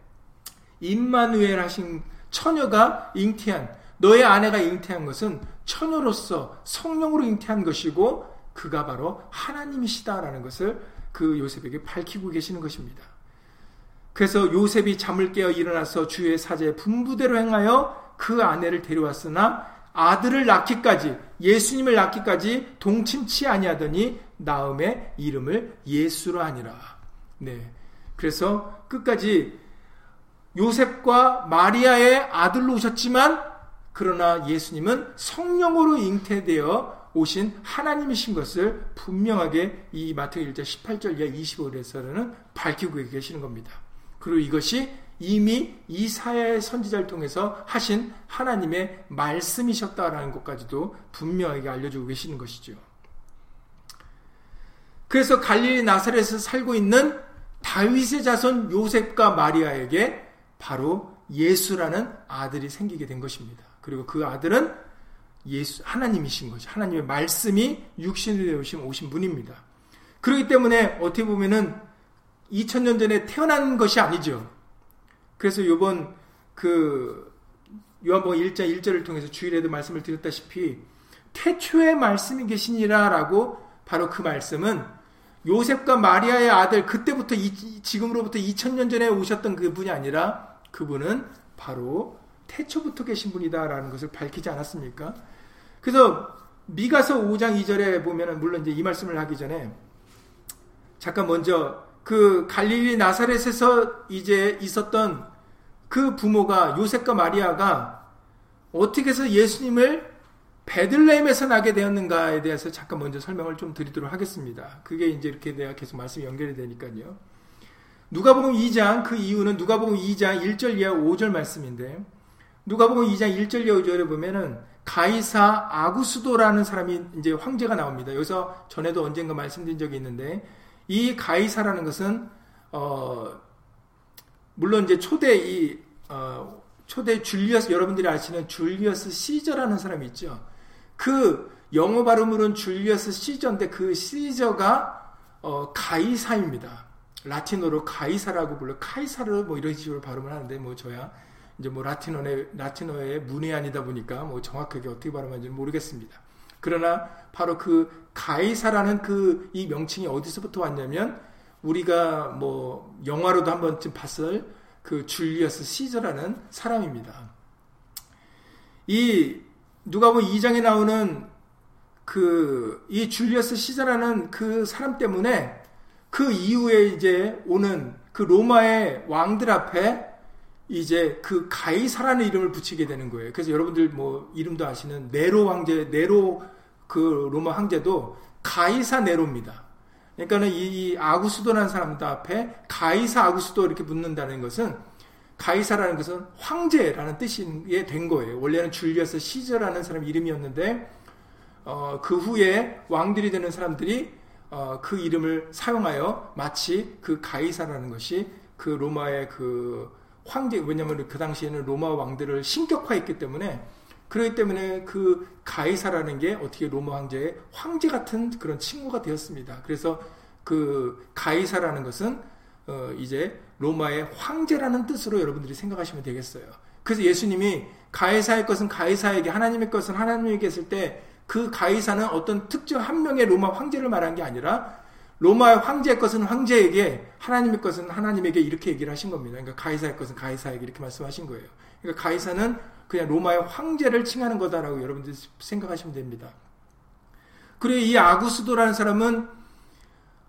임마누엘 하신 처녀가 잉태한 너의 아내가 잉태한 것은 처녀로서 성령으로 잉태한 것이고 그가 바로 하나님이시다라는 것을 그 요셉에게 밝히고 계시는 것입니다. 그래서 요셉이 잠을 깨어 일어나서 주의 사제 분부대로 행하여 그 아내를 데려왔으나 아들을 낳기까지 예수님을 낳기까지 동침치 아니하더니 나음의 이름을 예수로 하니라. 네. 그래서 끝까지 요셉과 마리아의 아들로 오셨지만 그러나 예수님은 성령으로 잉태되어 오신 하나님이신 것을 분명하게 이 마태복 1장 18절 이하 25절에서는 밝히고 계시는 겁니다. 그리고 이것이 이미 이사야의 선지자를 통해서 하신 하나님의 말씀이셨다라는 것까지도 분명하게 알려주고 계시는 것이죠. 그래서 갈릴리 나사렛에서 살고 있는 다윗의 자손 요셉과 마리아에게 바로 예수라는 아들이 생기게 된 것입니다. 그리고 그 아들은 예수 하나님이신 거죠. 하나님의 말씀이 육신이 되오신 오신 분입니다. 그렇기 때문에 어떻게 보면은 2000년 전에 태어난 것이 아니죠. 그래서 요번 그 요한복음 1장 1절을 통해서 주일에도 말씀을 드렸다시피 태초에 말씀이 계시니라라고 바로 그 말씀은 요셉과 마리아의 아들 그때부터 이, 지금으로부터 2000년 전에 오셨던 그분이 아니라 그분은 바로 태초부터 계신 분이다라는 것을 밝히지 않았습니까? 그래서 미가서 5장 2절에 보면은 물론 이제 이 말씀을 하기 전에 잠깐 먼저 그 갈릴리 나사렛에서 이제 있었던 그 부모가 요셉과 마리아가 어떻게 해서 예수님을 베들레헴에서 나게 되었는가에 대해서 잠깐 먼저 설명을 좀 드리도록 하겠습니다. 그게 이제 이렇게 내가 계속 말씀이 연결이 되니까요. 누가복음 2장 그 이유는 누가복음 2장 1절 이하 5절 말씀인데 누가복음 2장 1절 이하 5절에 보면은 가이사 아구스도라는 사람이 이제 황제가 나옵니다. 여기서 전에도 언젠가 말씀드린 적이 있는데 이 가이사라는 것은 어 물론 이제 초대 이 어, 초대 줄리어스 여러분들이 아시는 줄리어스 시저라는 사람이 있죠. 그 영어 발음으로는 줄리어스 시저인데 그 시저가 어, 가이사입니다. 라틴어로 가이사라고 불러 카이사르 뭐 이런 식으로 발음을 하는데 뭐 저야 이제 뭐 라틴어의 라틴어의 문외한이다 보니까 뭐 정확하게 어떻게 발음하는지 모르겠습니다. 그러나 바로 그 가이사라는 그 이 명칭이 어디서부터 왔냐면 우리가 뭐 영화로도 한 번쯤 봤을 그 줄리어스 시저라는 사람입니다. 이 누가 보면 2장에 나오는 그 이 줄리어스 시저라는 그 사람 때문에 그 이후에 이제 오는 그 로마의 왕들 앞에 이제 그 가이사라는 이름을 붙이게 되는 거예요. 그래서 여러분들 뭐 이름도 아시는 네로 황제, 네로 그 로마 황제도 가이사 네로입니다. 그러니까는 이 아구스도라는 사람들 앞에 가이사 아구스도 이렇게 붙는다는 것은 가이사라는 것은 황제라는 뜻이 된 거예요. 원래는 줄리어스 시저라는 사람 이름이었는데 어, 그 후에 왕들이 되는 사람들이 어, 그 이름을 사용하여 마치 그 가이사라는 것이 그 로마의 그 황제 왜냐하면 그 당시에는 로마 왕들을 신격화했기 때문에 그렇기 때문에 그 가이사라는 게 어떻게 로마 황제의 황제 같은 그런 칭호가 되었습니다. 그래서 그 가이사라는 것은 어, 이제 로마의 황제라는 뜻으로 여러분들이 생각하시면 되겠어요. 그래서 예수님이 가해사의 것은 가해사에게 하나님의 것은 하나님에게 했을 때 그 가해사는 어떤 특정 한 명의 로마 황제를 말한 게 아니라 로마 황제의 것은 황제에게 하나님의 것은 하나님에게 이렇게 얘기를 하신 겁니다. 그러니까 가해사의 것은 가해사에게 이렇게 말씀하신 거예요. 그러니까 가해사는 그냥 로마의 황제를 칭하는 거다라고 여러분들 생각하시면 됩니다. 그리고 이 아구스도라는 사람은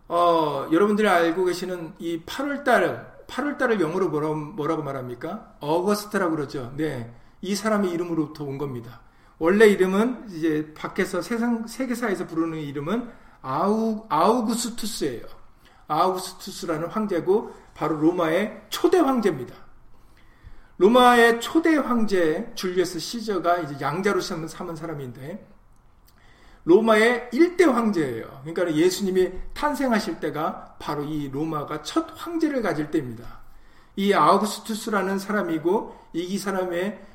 어, 여러분들이 알고 계시는 이 8월 달 8월 달을 영어로 뭐라고, 뭐라고 말합니까? 어거스트라고 그러죠. 네, 이 사람의 이름으로부터 온 겁니다. 원래 이름은 이제 밖에서 세상 세계사에서 부르는 이름은 아우 아우구스투스예요. 아우구스투스라는 황제고 바로 로마의 초대 황제입니다. 로마의 초대 황제 줄리어스 시저가 이제 양자로 삼은 사람인데 로마의 1대 황제예요. 그러니까 예수님이 탄생하실 때가 바로 이 로마가 첫 황제를 가질 때입니다. 이 아우구스투스라는 사람이고 이 사람의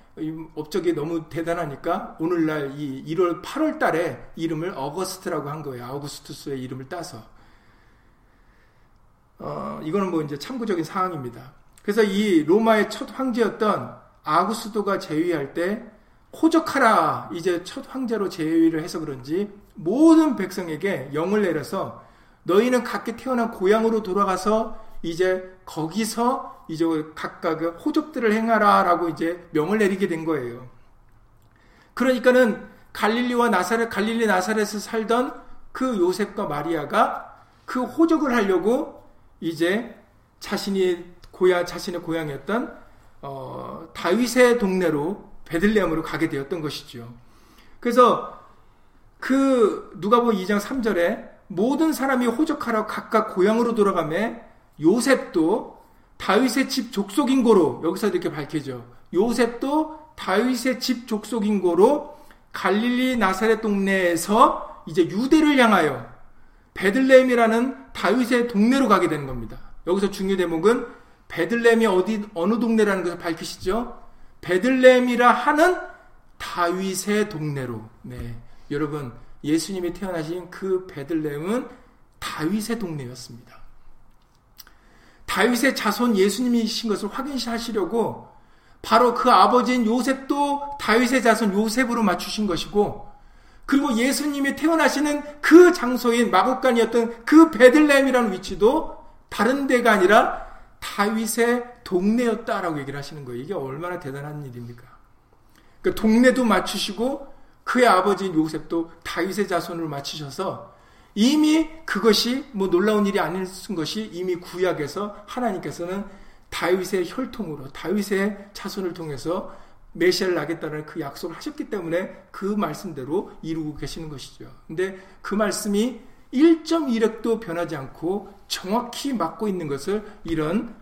업적이 너무 대단하니까 오늘날 이 1월 8월 달에 이름을 어거스트라고 한 거예요. 아우구스투스의 이름을 따서. 어, 이거는 뭐 이제 참고적인 사항입니다. 그래서 이 로마의 첫 황제였던 아구스도가 제위할 때 호적하라 이제 첫 황제로 제위를 해서 그런지 모든 백성에게 영을 내려서 너희는 각기 태어난 고향으로 돌아가서 이제 거기서 이제 각각의 호적들을 행하라라고 이제 명을 내리게 된 거예요. 그러니까는 갈릴리와 나사렛, 갈릴리 나사렛에서 살던 그 요셉과 마리아가 그 호적을 하려고 이제 자신이 고향, 자신의 고향이었던 어, 다윗의 동네로 베들레헴으로 가게 되었던 것이죠. 그래서 그 누가복음 2장 3절에 모든 사람이 호적하러 각각 고향으로 돌아가매 요셉도 다윗의 집 족속인 고로 여기서 이렇게 밝혀져. 요셉도 다윗의 집 족속인 고로 갈릴리 나사렛 동네에서 이제 유대를 향하여 베들레헴이라는 다윗의 동네로 가게 되는 겁니다. 여기서 중요 대목은 베들레헴이 어디 어느 동네라는 것을 밝히시죠. 베들레헴이라 하는 다윗의 동네로. 네. 여러분, 예수님이 태어나신 그 베들레헴은 다윗의 동네였습니다. 다윗의 자손 예수님이신 것을 확인하시려고 바로 그 아버지인 요셉도 다윗의 자손 요셉으로 맞추신 것이고 그리고 예수님이 태어나시는 그 장소인 마곡간이었던 그 베들레헴이라는 위치도 다른 데가 아니라 다윗의 동네였다라고 얘기를 하시는 거예요. 이게 얼마나 대단한 일입니까? 그 동네도 맞추시고 그의 아버지인 요셉도 다윗의 자손을 맞추셔서 이미 그것이 뭐 놀라운 일이 아닌 것이 이미 구약에서 하나님께서는 다윗의 혈통으로 다윗의 자손을 통해서 메시아를 나겠다는 그 약속을 하셨기 때문에 그 말씀대로 이루고 계시는 것이죠. 근데 그 말씀이 1.1획도 변하지 않고 정확히 맞고 있는 것을 이런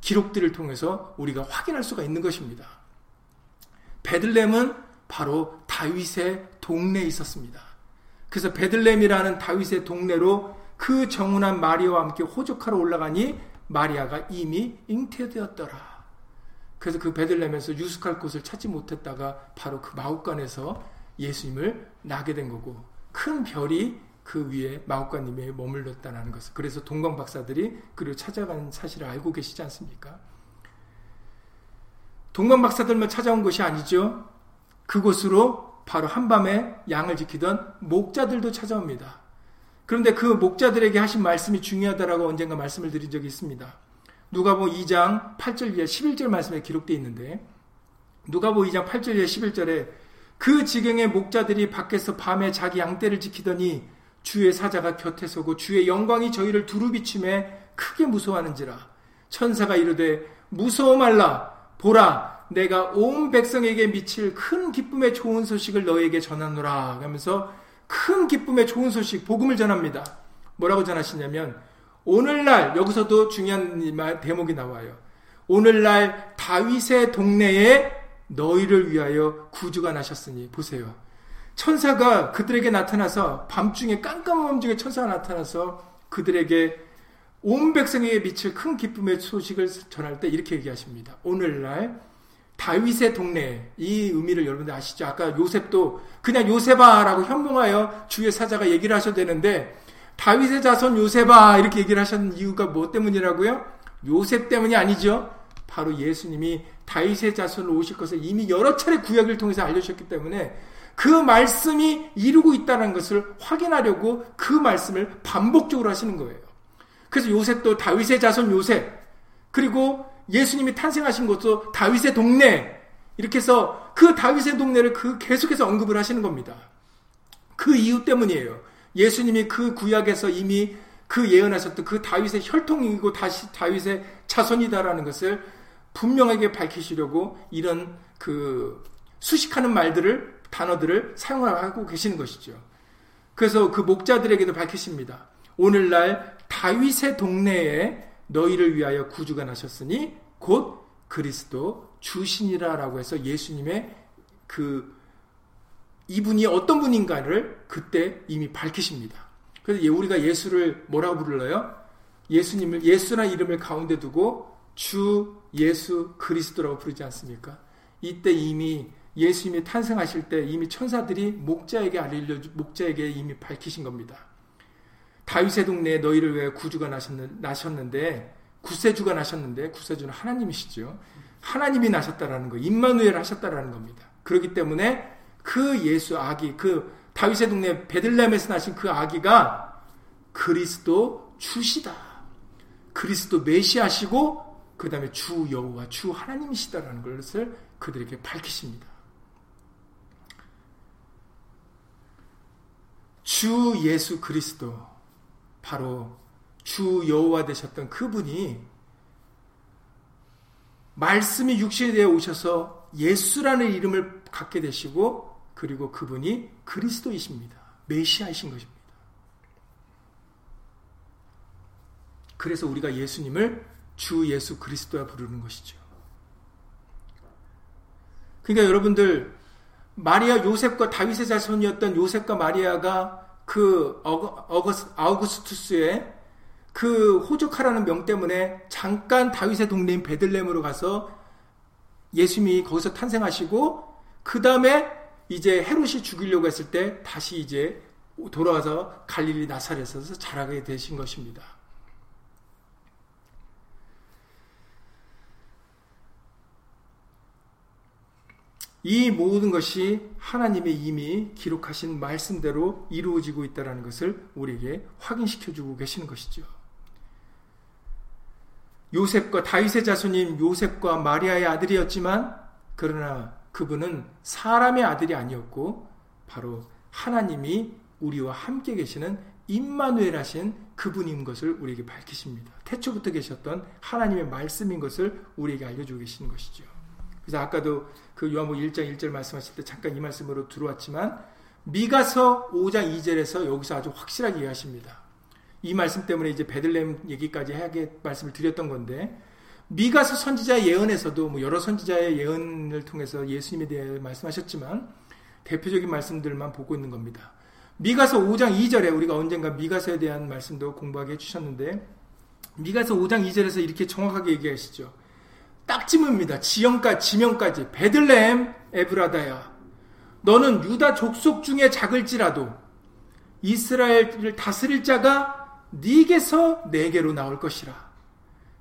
기록들을 통해서 우리가 확인할 수가 있는 것입니다. 베들렘은 바로 다윗의 동네에 있었습니다. 그래서 베들렘이라는 다윗의 동네로 그 정운한 마리아와 함께 호적하러 올라가니 마리아가 이미 잉태되었더라. 그래서 그 베들렘에서 유숙할 곳을 찾지 못했다가 바로 그 마옥간에서 예수님을 나게 된 거고 큰 별이 그 위에 마옥가님이 머물렀다는 것을 그래서 동방 박사들이 그를 찾아간 사실을 알고 계시지 않습니까? 동방 박사들만 찾아온 것이 아니죠. 그곳으로 바로 한밤에 양을 지키던 목자들도 찾아옵니다. 그런데 그 목자들에게 하신 말씀이 중요하다라고 언젠가 말씀을 드린 적이 있습니다. 누가복음 2장 8절 이하 11절 말씀에 기록되어 있는데 누가복음 2장 8절 이하 11절에 그 지경의 목자들이 밖에서 밤에 자기 양떼를 지키더니 주의 사자가 곁에 서고 주의 영광이 저희를 두루비침에 크게 무서워하는지라 천사가 이르되 무서워 말라 보라 내가 온 백성에게 미칠 큰 기쁨의 좋은 소식을 너에게 전하노라 하면서 큰 기쁨의 좋은 소식 복음을 전합니다. 뭐라고 전하시냐면 오늘날 여기서도 중요한 대목이 나와요. 오늘날 다윗의 동네에 너희를 위하여 구주가 나셨으니 보세요. 천사가 그들에게 나타나서 밤중에 깜깜한 밤중에 천사가 나타나서 그들에게 온 백성에게 미칠 큰 기쁨의 소식을 전할 때 이렇게 얘기하십니다. 오늘날 다윗의 동네 이 의미를 여러분들 아시죠? 아까 요셉도 그냥 요셉아라고 현명하여 주의 사자가 얘기를 하셔도 되는데 다윗의 자손 요셉아 이렇게 얘기를 하셨는 이유가 뭐 때문이라고요? 요셉 때문이 아니죠. 바로 예수님이 다윗의 자손으로 오실 것을 이미 여러 차례 구약을 통해서 알려주셨기 때문에 그 말씀이 이루고 있다는 것을 확인하려고 그 말씀을 반복적으로 하시는 거예요. 그래서 요셉도 다윗의 자손 요셉 그리고 예수님이 탄생하신 것도 다윗의 동네 이렇게 해서 그 다윗의 동네를 그 계속해서 언급을 하시는 겁니다. 그 이유 때문이에요. 예수님이 그 구약에서 이미 그 예언하셨던 그 다윗의 혈통이고 다시 다윗의 자손이다라는 것을 분명하게 밝히시려고 이런 그 수식하는 말들을 단어들을 사용하고 계시는 것이죠. 그래서 그 목자들에게도 밝히십니다. 오늘날 다윗의 동네에 너희를 위하여 구주가 나셨으니 곧 그리스도 주신이라라고 해서 예수님의 그 이분이 어떤 분인가를 그때 이미 밝히십니다. 그래서 우리가 예수를 뭐라고 불러요? 예수님을 예수라는 이름을 가운데 두고 주 예수 그리스도라고 부르지 않습니까? 이때 이미 예수님이 탄생하실 때 이미 천사들이 목자에게 알려 목자에게 이미 밝히신 겁니다. 다윗의 동네에 너희를 위해 구주가 나셨는데 구세주가 나셨는데 구세주는 하나님이시죠. 하나님이 나셨다라는 거, 임마누엘 하셨다라는 겁니다. 그렇기 때문에 그 예수 아기, 그 다윗의 동네 베들레헴에서 나신 그 아기가 그리스도 주시다. 그리스도 메시아시고 그 다음에 주 여호와 주 하나님이시다라는 것을 그들에게 밝히십니다. 주 예수 그리스도 바로 주 여호와 되셨던 그분이 말씀이 육신이 되어 오셔서 예수라는 이름을 갖게 되시고 그리고 그분이 그리스도이십니다. 메시아이신 것입니다. 그래서 우리가 예수님을 주 예수 그리스도야 부르는 것이죠. 그러니까 여러분들 마리아 요셉과 다윗의 자손이었던 요셉과 마리아가 그 어거스, 아우구스투스의 그 호족하라는 명 때문에 잠깐 다윗의 동네인 베들렘으로 가서 예수님이 거기서 탄생하시고 그 다음에 이제 헤롯이 죽이려고 했을 때 다시 이제 돌아와서 갈릴리 나사렛에서 자라게 되신 것입니다. 이 모든 것이 하나님의 이미 기록하신 말씀대로 이루어지고 있다는 것을 우리에게 확인시켜 주고 계시는 것이죠. 요셉과 다윗의 자손인 요셉과 마리아의 아들이었지만 그러나 그분은 사람의 아들이 아니었고 바로 하나님이 우리와 함께 계시는 임마누엘 하신 그분인 것을 우리에게 밝히십니다. 태초부터 계셨던 하나님의 말씀인 것을 우리에게 알려주고 계시는 것이죠. 그래서 아까도 그 요한복 1장 1절 말씀하실 때 잠깐 이 말씀으로 들어왔지만 미가서 5장 2절에서 여기서 아주 확실하게 이해하십니다. 이 말씀 때문에 이제 베들렘 얘기까지 하게 말씀을 드렸던 건데 미가서 선지자의 예언에서도 뭐 여러 선지자의 예언을 통해서 예수님에 대해 말씀하셨지만 대표적인 말씀들만 보고 있는 겁니다. 미가서 5장 2절에 우리가 언젠가 미가서에 대한 말씀도 공부하게 해주셨는데 미가서 5장 2절에서 이렇게 정확하게 얘기하시죠. 딱지문입니다. 지형까지 지명까지 베들레헴 에브라다야 너는 유다 족속 중에 작을지라도 이스라엘을 다스릴 자가 네게서 내게로 나올 것이라.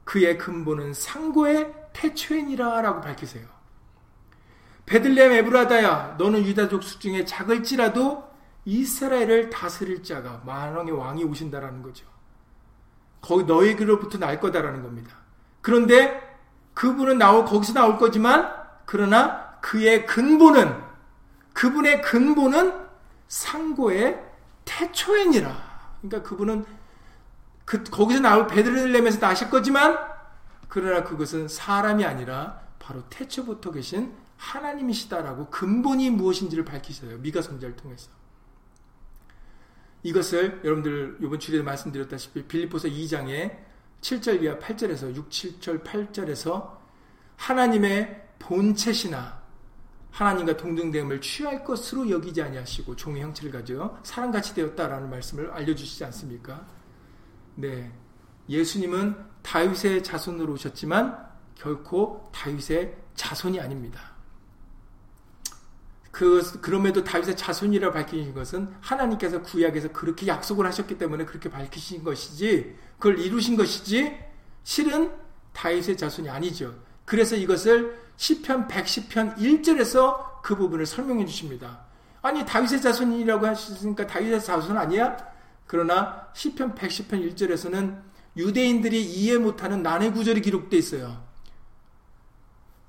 그의 근본은 상고의 태초엔이라 라고 밝히세요. 베들레헴 에브라다야 너는 유다족 수 중에 작을지라도 이스라엘을 다스릴 자가 만왕의 왕이 오신다라는 거죠. 거기 너희로부터 날 거다라는 겁니다. 그런데 그분은 나올 거기서 나올 거지만 그러나 그의 근본은 그분의 근본은 상고의 태초엔이라. 그러니까 그분은 그, 거기서 나올 베들레헴에서 나실 거지만 그러나 그것은 사람이 아니라 바로 태초부터 계신 하나님이시다라고 근본이 무엇인지를 밝히셔요. 미가 선자를 통해서. 이것을 여러분들 이번 주일에 말씀드렸다시피 빌리포서 2장에 7절 이하 8절에서 6, 7절, 8절에서 하나님의 본체시나 하나님과 동등됨을 취할 것으로 여기지 아니하시고 종의 형체를 가져 사람같이 되었다라는 말씀을 알려주시지 않습니까? 네. 예수님은 다윗의 자손으로 오셨지만 결코 다윗의 자손이 아닙니다. 그, 그럼에도 다윗의 자손이라 밝히신 것은 하나님께서 구약에서 그렇게 약속을 하셨기 때문에 그렇게 밝히신 것이지, 그걸 이루신 것이지, 실은 다윗의 자손이 아니죠. 그래서 이것을 시편 110편 1절에서 그 부분을 설명해 주십니다. 아니 다윗의 자손이라고 하셨으니까 다윗의 자손 아니야? 그러나 시편 110편 1절에서는 유대인들이 이해 못하는 난해 구절이 기록되어 있어요.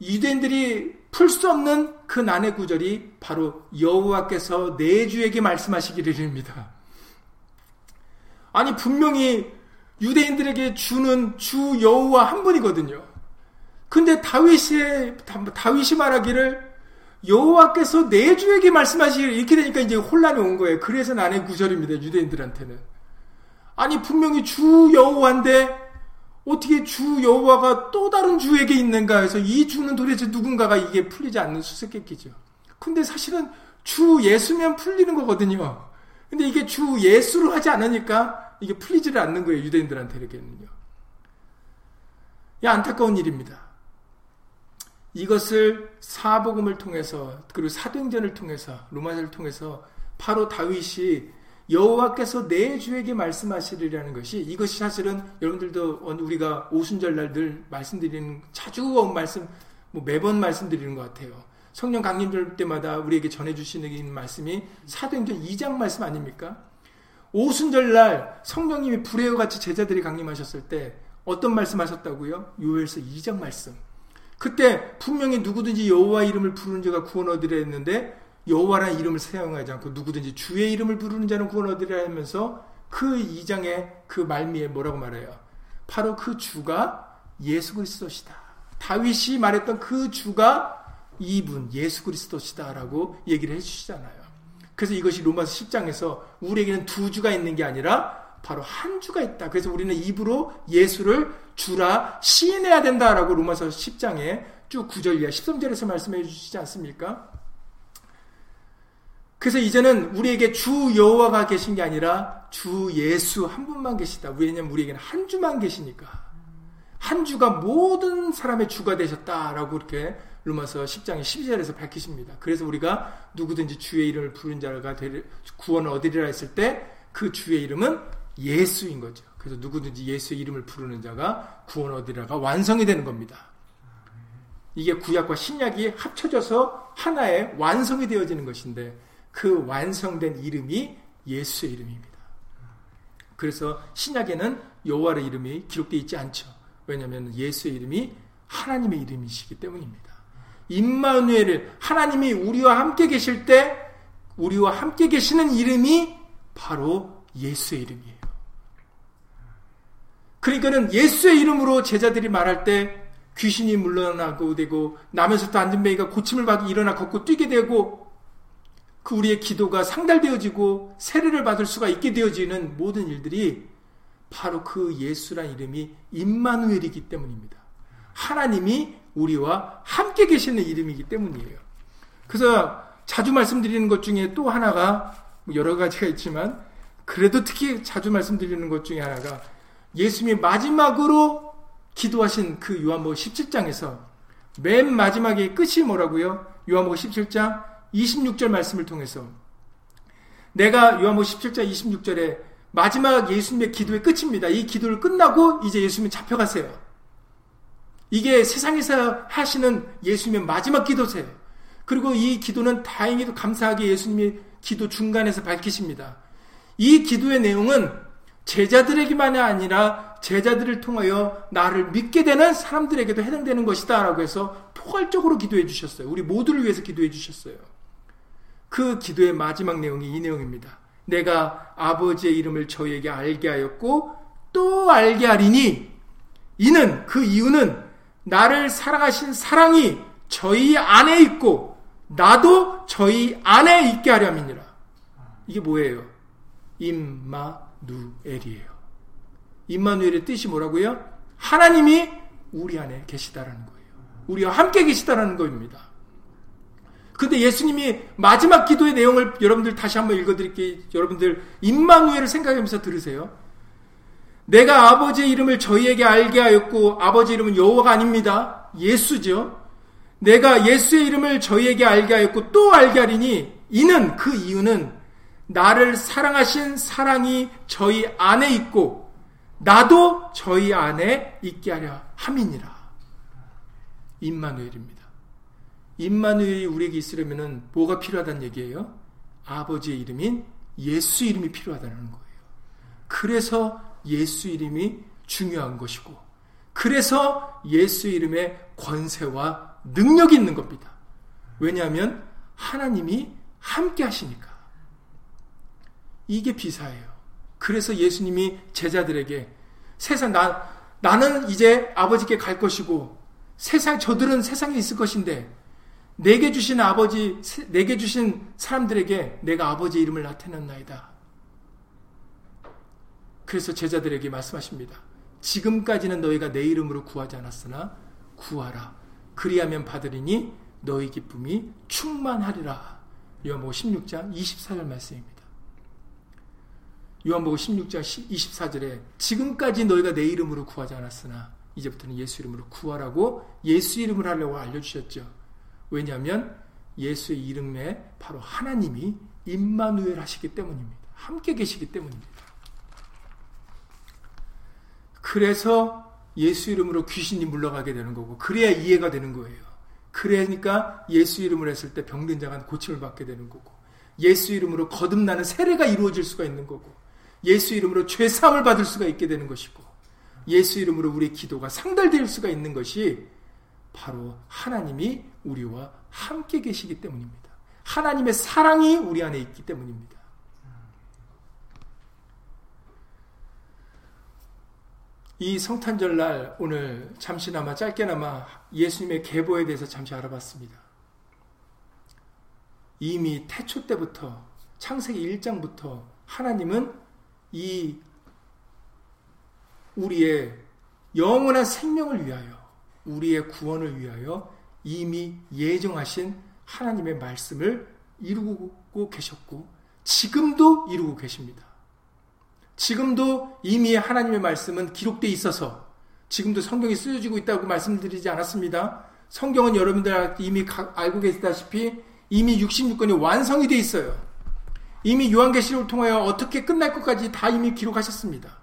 유대인들이 풀 수 없는 그 난해 구절이 바로 여호와께서 내 주에게 말씀하시기를 입니다. 아니 분명히 유대인들에게 주는 주 여호와 한 분이거든요. 근데 다윗의 다윗이 말하기를 여호와께서 내 주에게 말씀하시기를 이렇게 되니까 이제 혼란이 온 거예요. 그래서 난해 구절입니다. 유대인들한테는. 아니 분명히 주 여호와인데 어떻게 주 여호와가 또 다른 주에게 있는가 해서 이 주는 도대체 누군가가 이게 풀리지 않는 수수께끼죠. 근데 사실은 주 예수면 풀리는 거거든요. 근데 이게 주 예수로 하지 않으니까 이게 풀리지를 않는 거예요. 유대인들한테는요. 이 안타까운 일입니다. 이것을 사복음을 통해서 그리고 사도행전을 통해서 로마서를 통해서 바로 다윗이 여호와께서 내 주에게 말씀하시리라는 것이 이것이 사실은 여러분들도 우리가 오순절 날 늘 말씀드리는 자주 말씀 뭐 매번 말씀드리는 것 같아요. 성령 강림절 때마다 우리에게 전해주시는 말씀이 사도행전 2장 말씀 아닙니까? 오순절날 성령님이 불의와 같이 제자들이 강림하셨을 때 어떤 말씀하셨다고요? 요엘서 2장 말씀. 그때 분명히 누구든지 여호와 이름을 부르는 자가 구원 얻으려 했는데 여호와라는 이름을 사용하지 않고 누구든지 주의 이름을 부르는 자는 구원 얻으리라 하면서 그 2장의 그 말미에 뭐라고 말해요? 바로 그 주가 예수 그리스도시다. 다윗이 말했던 그 주가 이분 예수 그리스도시다라고 얘기를 해 주시잖아요. 그래서 이것이 로마서 10장에서 우리에게는 두 주가 있는 게 아니라 바로 한 주가 있다. 그래서 우리는 입으로 예수를 주라 시인해야 된다라고 로마서 10장에 쭉 9절 이하 13절에서 말씀해 주시지 않습니까? 그래서 이제는 우리에게 주 여호와가 계신 게 아니라 주 예수 한 분만 계시다. 왜냐면 우리에게는 한 주만 계시니까. 한 주가 모든 사람의 주가 되셨다라고 이렇게 로마서 10장 12절에서 밝히십니다. 그래서 우리가 누구든지 주의 이름을 부른 자가 구원을 얻으리라 했을 때 그 주의 이름은 예수인 거죠. 그래서 누구든지 예수의 이름을 부르는 자가 구원 얻으리라가 완성이 되는 겁니다. 이게 구약과 신약이 합쳐져서 하나의 완성이 되어지는 것인데 그 완성된 이름이 예수의 이름입니다. 그래서 신약에는 여호와의 이름이 기록되어 있지 않죠. 왜냐하면 예수의 이름이 하나님의 이름이시기 때문입니다. 임마누엘을 하나님이 우리와 함께 계실 때 우리와 함께 계시는 이름이 바로 예수의 이름이에요. 그러니까는 예수의 이름으로 제자들이 말할 때 귀신이 물러나고 되고 남에서부터 안전뱅이가 고침을 받고 일어나 걷고 뛰게 되고 그 우리의 기도가 상달되어지고 세례를 받을 수가 있게 되어지는 모든 일들이 바로 그 예수란 이름이 임마누엘이기 때문입니다. 하나님이 우리와 함께 계시는 이름이기 때문이에요. 그래서 자주 말씀드리는 것 중에 또 하나가 뭐 여러 가지가 있지만 그래도 특히 자주 말씀드리는 것 중에 하나가 예수님이 마지막으로 기도하신 그 요한복음 17장에서 맨 마지막에 끝이 뭐라고요? 요한복음 17장 26절 말씀을 통해서 내가 요한복음 17장 26절에 마지막 예수님의 기도의 끝입니다. 이 기도를 끝나고 이제 예수님이 잡혀가세요. 이게 세상에서 하시는 예수님의 마지막 기도세요. 그리고 이 기도는 다행히도 감사하게 예수님이 기도 중간에서 밝히십니다. 이 기도의 내용은 제자들에게만이 아니라 제자들을 통하여 나를 믿게 되는 사람들에게도 해당되는 것이다 라고 해서 포괄적으로 기도해 주셨어요. 우리 모두를 위해서 기도해 주셨어요. 그 기도의 마지막 내용이 이 내용입니다. 내가 아버지의 이름을 저에게 알게 하였고 또 알게 하리니 이는 그 이유는 나를 사랑하신 사랑이 저희 안에 있고 나도 저희 안에 있게 하려함이니라. 이게 뭐예요? 임마누엘이에요. 임마누엘의 뜻이 뭐라고요? 하나님이 우리 안에 계시다라는 거예요. 우리와 함께 계시다라는 겁니다. 근데 예수님이 마지막 기도의 내용을 여러분들 다시 한번 읽어드릴게요. 여러분들 임마누엘을 생각하면서 들으세요. 내가 아버지의 이름을 저희에게 알게 하였고 아버지 이름은 여호와가 아닙니다. 예수죠. 내가 예수의 이름을 저희에게 알게 하였고 또 알게 하리니 이는 그 이유는 나를 사랑하신 사랑이 저희 안에 있고 나도 저희 안에 있게 하려 함이니라. 임마누엘입니다. 임마누엘이 우리에게 있으려면 뭐가 필요하다는 얘기예요? 아버지의 이름인 예수 이름이 필요하다는 거예요. 그래서 예수 이름이 중요한 것이고, 그래서 예수 이름의 권세와 능력이 있는 겁니다. 왜냐하면 하나님이 함께 하시니까. 이게 비사예요. 그래서 예수님이 제자들에게 세상 나 나는 이제 아버지께 갈 것이고 세상 저들은 세상에 있을 것인데 내게 주신 아버지 내게 주신 사람들에게 내가 아버지의 이름을 나타냈나이다. 그래서 제자들에게 말씀하십니다. 지금까지는 너희가 내 이름으로 구하지 않았으나 구하라. 그리하면 받으리니 너희 기쁨이 충만하리라. 요한복음 16장 24절 말씀입니다. 요한복음 16장 24절에 지금까지 너희가 내 이름으로 구하지 않았으나 이제부터는 예수 이름으로 구하라고 예수 이름을 하려고 알려주셨죠. 왜냐하면 예수의 이름에 바로 하나님이 임마누엘 하시기 때문입니다. 함께 계시기 때문입니다. 그래서 예수 이름으로 귀신이 물러가게 되는 거고 그래야 이해가 되는 거예요. 그러니까 예수 이름을 했을 때 병든 자가 고침을 받게 되는 거고 예수 이름으로 거듭나는 세례가 이루어질 수가 있는 거고 예수 이름으로 죄 사함을 받을 수가 있게 되는 것이고 예수 이름으로 우리 기도가 상달될 수가 있는 것이 바로 하나님이 우리와 함께 계시기 때문입니다. 하나님의 사랑이 우리 안에 있기 때문입니다. 이 성탄절 날 오늘 잠시나마 짧게나마 예수님의 계보에 대해서 잠시 알아봤습니다. 이미 태초 때부터 창세기 1장부터 하나님은 이 우리의 영원한 생명을 위하여 우리의 구원을 위하여 이미 예정하신 하나님의 말씀을 이루고 계셨고 지금도 이루고 계십니다. 지금도 이미 하나님의 말씀은 기록되어 있어서 지금도 성경이 쓰여지고 있다고 말씀드리지 않았습니다. 성경은 여러분들 이미 알고 계시다시피 이미 66권이 완성이 되어 있어요. 이미 요한계시록을 통하여 어떻게 끝날 것까지 다 이미 기록하셨습니다.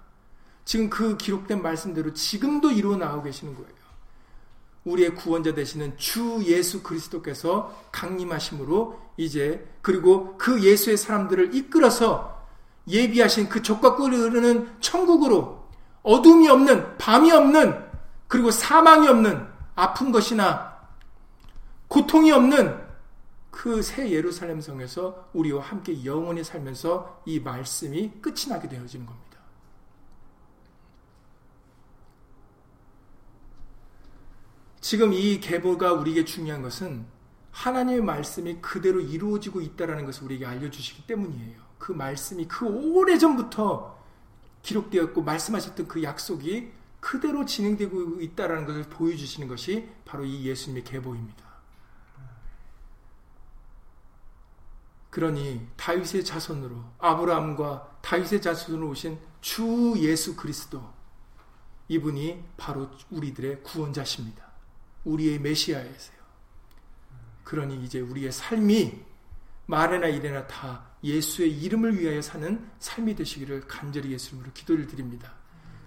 지금 그 기록된 말씀대로 지금도 이루어 나오고 계시는 거예요. 우리의 구원자 되시는 주 예수 그리스도께서 강림하심으로 이제 그리고 그 예수의 사람들을 이끌어서 예비하신 그 족과 꿀이 흐르는 천국으로 어둠이 없는 밤이 없는 그리고 사망이 없는 아픈 것이나 고통이 없는 그 새 예루살렘 성에서 우리와 함께 영원히 살면서 이 말씀이 끝이 나게 되어지는 겁니다. 지금 이 계보가 우리에게 중요한 것은 하나님의 말씀이 그대로 이루어지고 있다는 것을 우리에게 알려주시기 때문이에요. 그 말씀이 그 오래전부터 기록되었고 말씀하셨던 그 약속이 그대로 진행되고 있다는 것을 보여주시는 것이 바로 이 예수님의 계보입니다. 그러니 다윗의 자손으로 아브라함과 다윗의 자손으로 오신 주 예수 그리스도 이분이 바로 우리들의 구원자십니다. 우리의 메시아이세요. 그러니 이제 우리의 삶이 말에나 이래나 다 예수의 이름을 위하여 사는 삶이 되시기를 간절히 예수님으로 기도를 드립니다.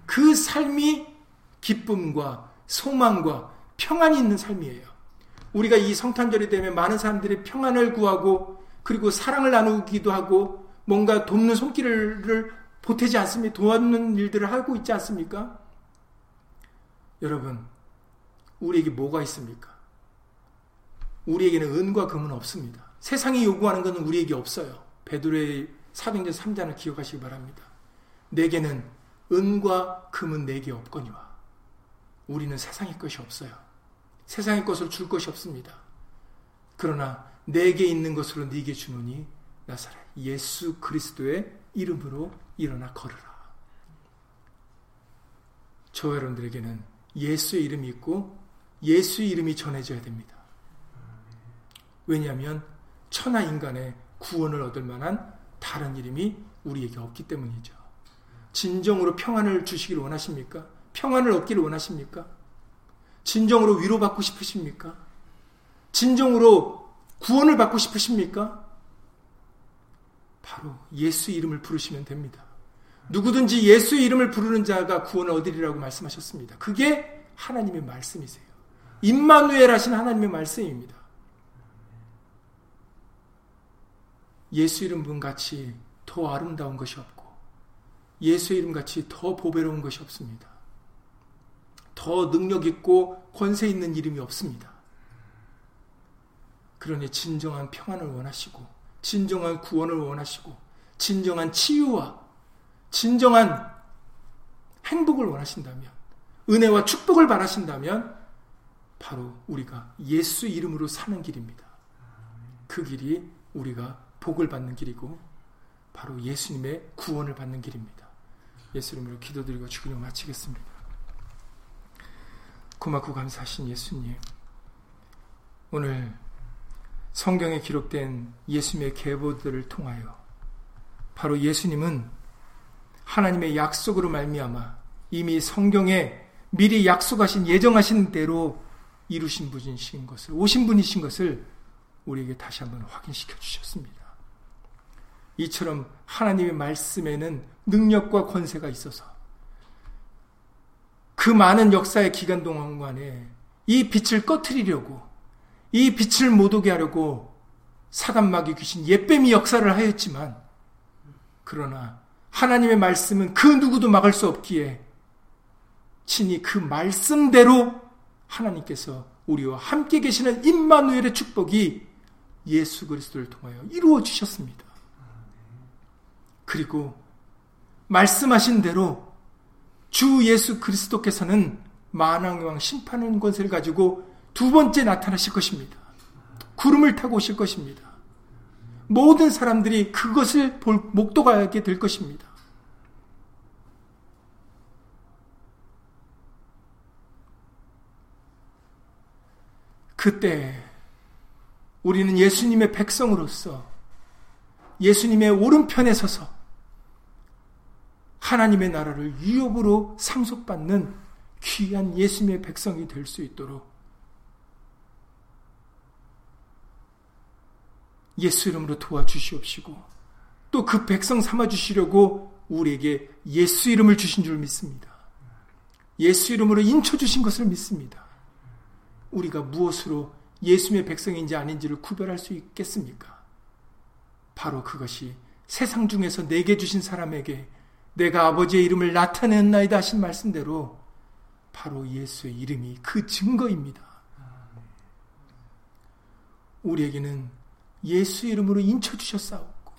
그 삶이 기쁨과 소망과 평안이 있는 삶이에요. 우리가 이 성탄절이 되면 많은 사람들이 평안을 구하고 그리고 사랑을 나누기도 하고 뭔가 돕는 손길을 보태지 않습니까? 도와주는 일들을 하고 있지 않습니까? 여러분, 우리에게 뭐가 있습니까? 우리에게는 은과 금은 없습니다. 세상이 요구하는 것은 우리에게 없어요. 베드로의 사도행전 3장을 기억하시기 바랍니다. 내게는 은과 금은 내게 없거니와 우리는 세상의 것이 없어요. 세상의 것을 줄 것이 없습니다. 그러나 내게 있는 것으로 네게 주노니 나사렛 예수 그리스도의 이름으로 일어나 걸으라. 저 여러분들에게는 예수의 이름이 있고 예수의 이름이 전해져야 됩니다. 왜냐하면 천하 인간의 구원을 얻을 만한 다른 이름이 우리에게 없기 때문이죠. 진정으로 평안을 주시기를 원하십니까? 평안을 얻기를 원하십니까? 진정으로 위로받고 싶으십니까? 진정으로 구원을 받고 싶으십니까? 바로 예수 이름을 부르시면 됩니다. 누구든지 예수 이름을 부르는 자가 구원을 얻으리라고 말씀하셨습니다. 그게 하나님의 말씀이세요. 임마누엘 하신 하나님의 말씀입니다. 예수 이름 같이 더 아름다운 것이 없고 예수 이름 같이 더 보배로운 것이 없습니다. 더 능력 있고 권세 있는 이름이 없습니다. 그러니 진정한 평안을 원하시고 진정한 구원을 원하시고 진정한 치유와 진정한 행복을 원하신다면 은혜와 축복을 바라신다면 바로 우리가 예수 이름으로 사는 길입니다. 그 길이 우리가 복을 받는 길이고 바로 예수님의 구원을 받는 길입니다. 예수 이름으로 기도드리고 주기를 마치겠습니다. 고맙고 감사하신 예수님 오늘 성경에 기록된 예수님의 계보들을 통하여 바로 예수님은 하나님의 약속으로 말미암아 이미 성경에 미리 약속하신 예정하신 대로 이루신 분이신 것을 오신 분이신 것을 우리에게 다시 한번 확인시켜 주셨습니다. 이처럼 하나님의 말씀에는 능력과 권세가 있어서 그 많은 역사의 기간 동안에 이 빛을 꺼트리려고 이 빛을 못 오게 하려고 사단마귀 귀신 예뱀이 역사를 하였지만 그러나 하나님의 말씀은 그 누구도 막을 수 없기에 친히 그 말씀대로 하나님께서 우리와 함께 계시는 임마누엘의 축복이 예수 그리스도를 통하여 이루어 주셨습니다. 그리고 말씀하신 대로 주 예수 그리스도께서는 만왕왕 심판하는 것을 가지고 두 번째 나타나실 것입니다. 구름을 타고 오실 것입니다. 모든 사람들이 그것을 볼 목도하게 될 것입니다. 그때 우리는 예수님의 백성으로서 예수님의 오른편에 서서 하나님의 나라를 유업으로 상속받는 귀한 예수님의 백성이 될 수 있도록 예수 이름으로 도와주시옵시고 또 그 백성 삼아 주시려고 우리에게 예수 이름을 주신 줄 믿습니다. 예수 이름으로 인쳐 주신 것을 믿습니다. 우리가 무엇으로 예수님의 백성인지 아닌지를 구별할 수 있겠습니까? 바로 그것이 세상 중에서 내게 주신 사람에게 내가 아버지의 이름을 나타냈나이다 하신 말씀대로 바로 예수의 이름이 그 증거입니다. 우리에게는 예수 이름으로 인쳐 주셨사옵고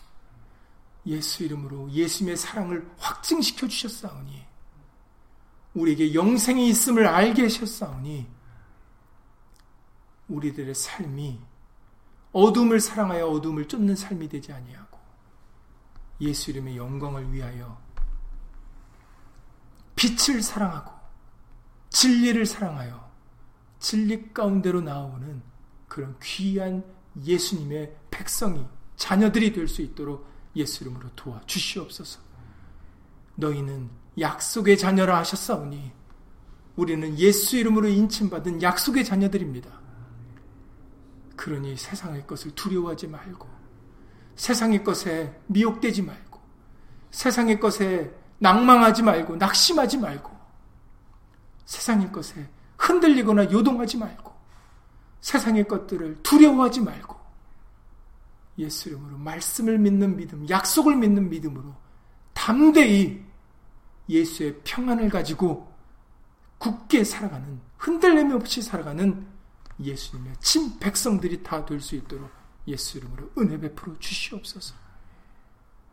예수 이름으로 예수님의 사랑을 확증시켜 주셨사오니 우리에게 영생이 있음을 알게 하셨사오니 우리들의 삶이 어둠을 사랑하여 어둠을 쫓는 삶이 되지 아니하고 예수 이름의 영광을 위하여 빛을 사랑하고 진리를 사랑하여 진리 가운데로 나오는 그런 귀한 예수님의 백성이 자녀들이 될 수 있도록 예수 이름으로 도와 주시옵소서. 너희는 약속의 자녀라 하셨사오니 우리는 예수 이름으로 인침받은 약속의 자녀들입니다. 그러니 세상의 것을 두려워하지 말고 세상의 것에 미혹되지 말고 세상의 것에 낭망하지 말고 낙심하지 말고 세상의 것에 흔들리거나 요동하지 말고 세상의 것들을 두려워하지 말고 예수 이름으로 말씀을 믿는 믿음, 약속을 믿는 믿음으로 담대히 예수의 평안을 가지고 굳게 살아가는 흔들림이 없이 살아가는 예수님의 친 백성들이 다 될 수 있도록 예수 이름으로 은혜 베풀어 주시옵소서.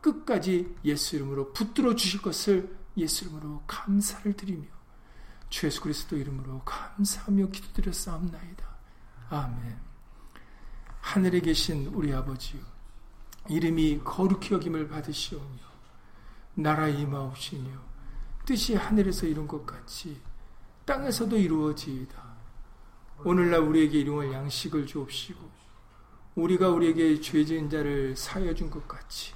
끝까지 예수 이름으로 붙들어 주실 것을 예수 이름으로 감사를 드리며 주 예수 그리스도 이름으로 감사하며 기도드렸사옵나이다. 아멘. 하늘에 계신 우리 아버지요 이름이 거룩히 여김을 받으시오며 나라 임하옵시며 뜻이 하늘에서 이룬 것 같이 땅에서도 이루어지이다. 오늘날 우리에게 일용할 양식을 주옵시고 우리가 우리에게 죄 지은 자를 사여 준 것 같이